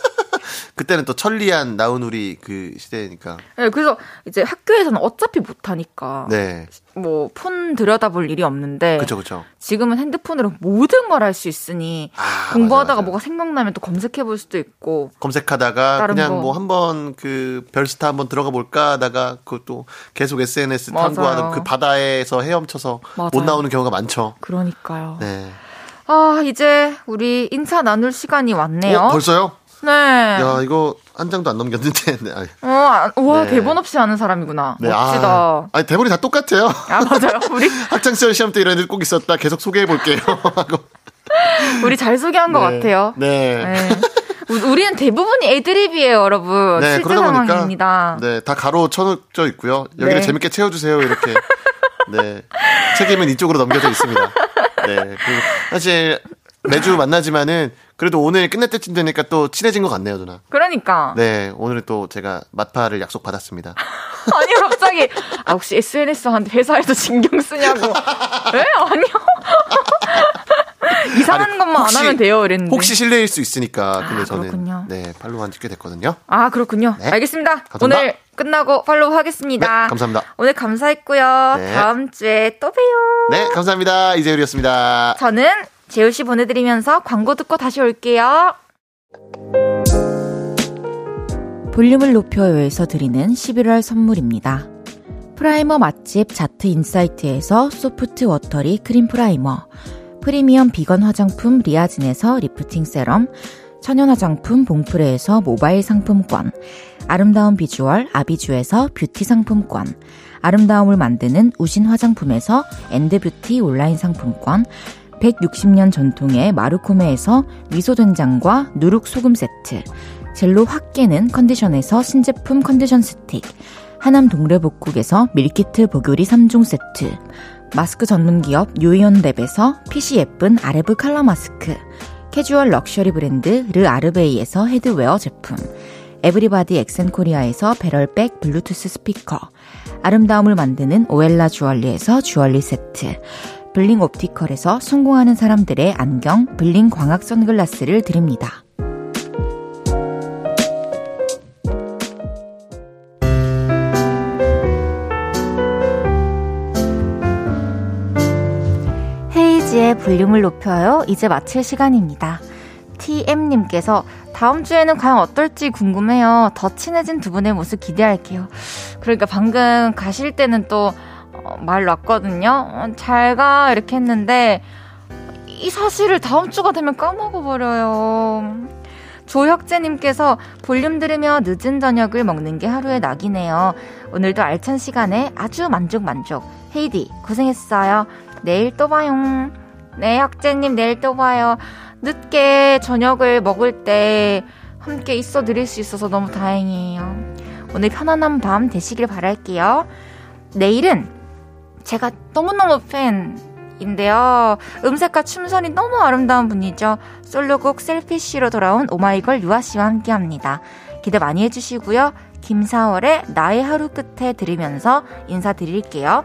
그때는 또 천리안 나훈우리 그 시대니까. 네, 그래서 이제 학교에서는 어차피 못하니까. 네. 뭐, 폰 들여다볼 일이 없는데. 그쵸. 지금은 핸드폰으로 모든 걸 할 수 있으니. 아, 공부하다가 맞아, 맞아. 뭐가 생각나면 또 검색해 볼 수도 있고. 검색하다가 그냥 뭐 한번 그 별스타 한번 들어가 볼까 하다가 그것도 계속 SNS 탐구하는 그 바다에서 헤엄쳐서 맞아요. 못 나오는 경우가 많죠. 그러니까요. 네. 아, 이제 우리 인사 나눌 시간이 왔네요. 어, 벌써요? 네. 야, 이거 한 장도 안 넘겼는데. <laughs> 네. 어, 아, 와, 네. 대본 없이 하는 사람이구나. 네. 멋지다. 아, 아니, 대본이 다 똑같아요. 아, 맞아요. 우리. <laughs> 학창시절 시험 때 이런 일 꼭 있었다. 계속 소개해 볼게요. 하고. <laughs> 우리 잘 소개한 것 네. 같아요. 네. 네. 우리는 대부분이 애드립이에요, 여러분. 네, 실제 상황입니다. 네, 다 가로 쳐져 있고요. 여기를 네. 재밌게 채워주세요, 이렇게. 네. 책임은 이쪽으로 넘겨져 있습니다. 네. 사실 매주 만나지만은 그래도 오늘 끝날 때쯤 되니까 또 친해진 것 같네요, 누나. 그러니까. 네, 오늘 또 제가 맛파를 약속 받았습니다. <laughs> 아니 갑자기 아 혹시 SNS한테 회사에서 신경 쓰냐고. 에 아니요. <laughs> 이상한 아니, 것만 혹시, 안 하면 돼요, 이랬는데. 혹시 실례일 수 있으니까. 근데 아, 저는 그렇군요. 네 팔로우 한지 꽤 됐거든요. 아 그렇군요. 네. 알겠습니다. 감사합니다. 오늘 끝나고 팔로우 하겠습니다. 네, 감사합니다. 오늘 감사했고요. 네. 다음 주에 또 봬요. 네, 감사합니다. 이재율이었습니다. 저는 재우 씨 보내드리면서 광고 듣고 다시 올게요. 볼륨을 높여요에서 드리는 11월 선물입니다. 프라이머 맛집 자트 인사이트에서 soft watery cream primer, 프리미엄 비건 화장품 리아진에서 리프팅 세럼, 천연 화장품 봉프레에서 모바일 상품권, 아름다운 비주얼 아비주에서 뷰티 상품권, 아름다움을 만드는 우신 화장품에서 엔드뷰티 온라인 상품권, 160년 전통의 마루코메에서 미소된장과 누룩소금 세트, 젤로 확 깨는 컨디션에서 신제품 컨디션 스틱, 하남 동래복국에서 밀키트 보교리 3종 세트, 마스크 전문 기업 유이온랩에서 핏이 예쁜 아레브 칼라 마스크, 캐주얼 럭셔리 브랜드 르 아르베이에서 헤드웨어 제품, 에브리바디 엑센코리아에서 배럴백 블루투스 스피커, 아름다움을 만드는 오엘라 주얼리에서 주얼리 세트, 블링 옵티컬에서 성공하는 사람들의 안경 블링 광학 선글라스를 드립니다. 헤이지의 볼륨을 높여요. 이제 마칠 시간입니다. TM님께서 다음 주에는 과연 어떨지 궁금해요. 더 친해진 두 분의 모습 기대할게요. 그러니까 방금 가실 때는 또 어, 말 놨거든요. 어, 잘 가, 이렇게 했는데, 이 사실을 다음 주가 되면 까먹어 버려요. 조혁재님께서 볼륨 들으며 늦은 저녁을 먹는 게 하루의 낙이네요. 오늘도 알찬 시간에 아주 만족 만족. 헤이디, 고생했어요. 내일 또 봐요. 네, 학재님, 내일 또 봐요. 늦게 저녁을 먹을 때 함께 있어 드릴 수 있어서 너무 다행이에요. 오늘 편안한 밤 되시길 바랄게요. 내일은 제가 너무너무 팬인데요. 음색과 춤선이 너무 아름다운 분이죠. 솔로곡 셀피쉬로 돌아온 오마이걸 유아 씨와 함께 합니다. 기대 많이 해주시고요. 김사월의 나의 하루 끝에 들으면서 인사드릴게요.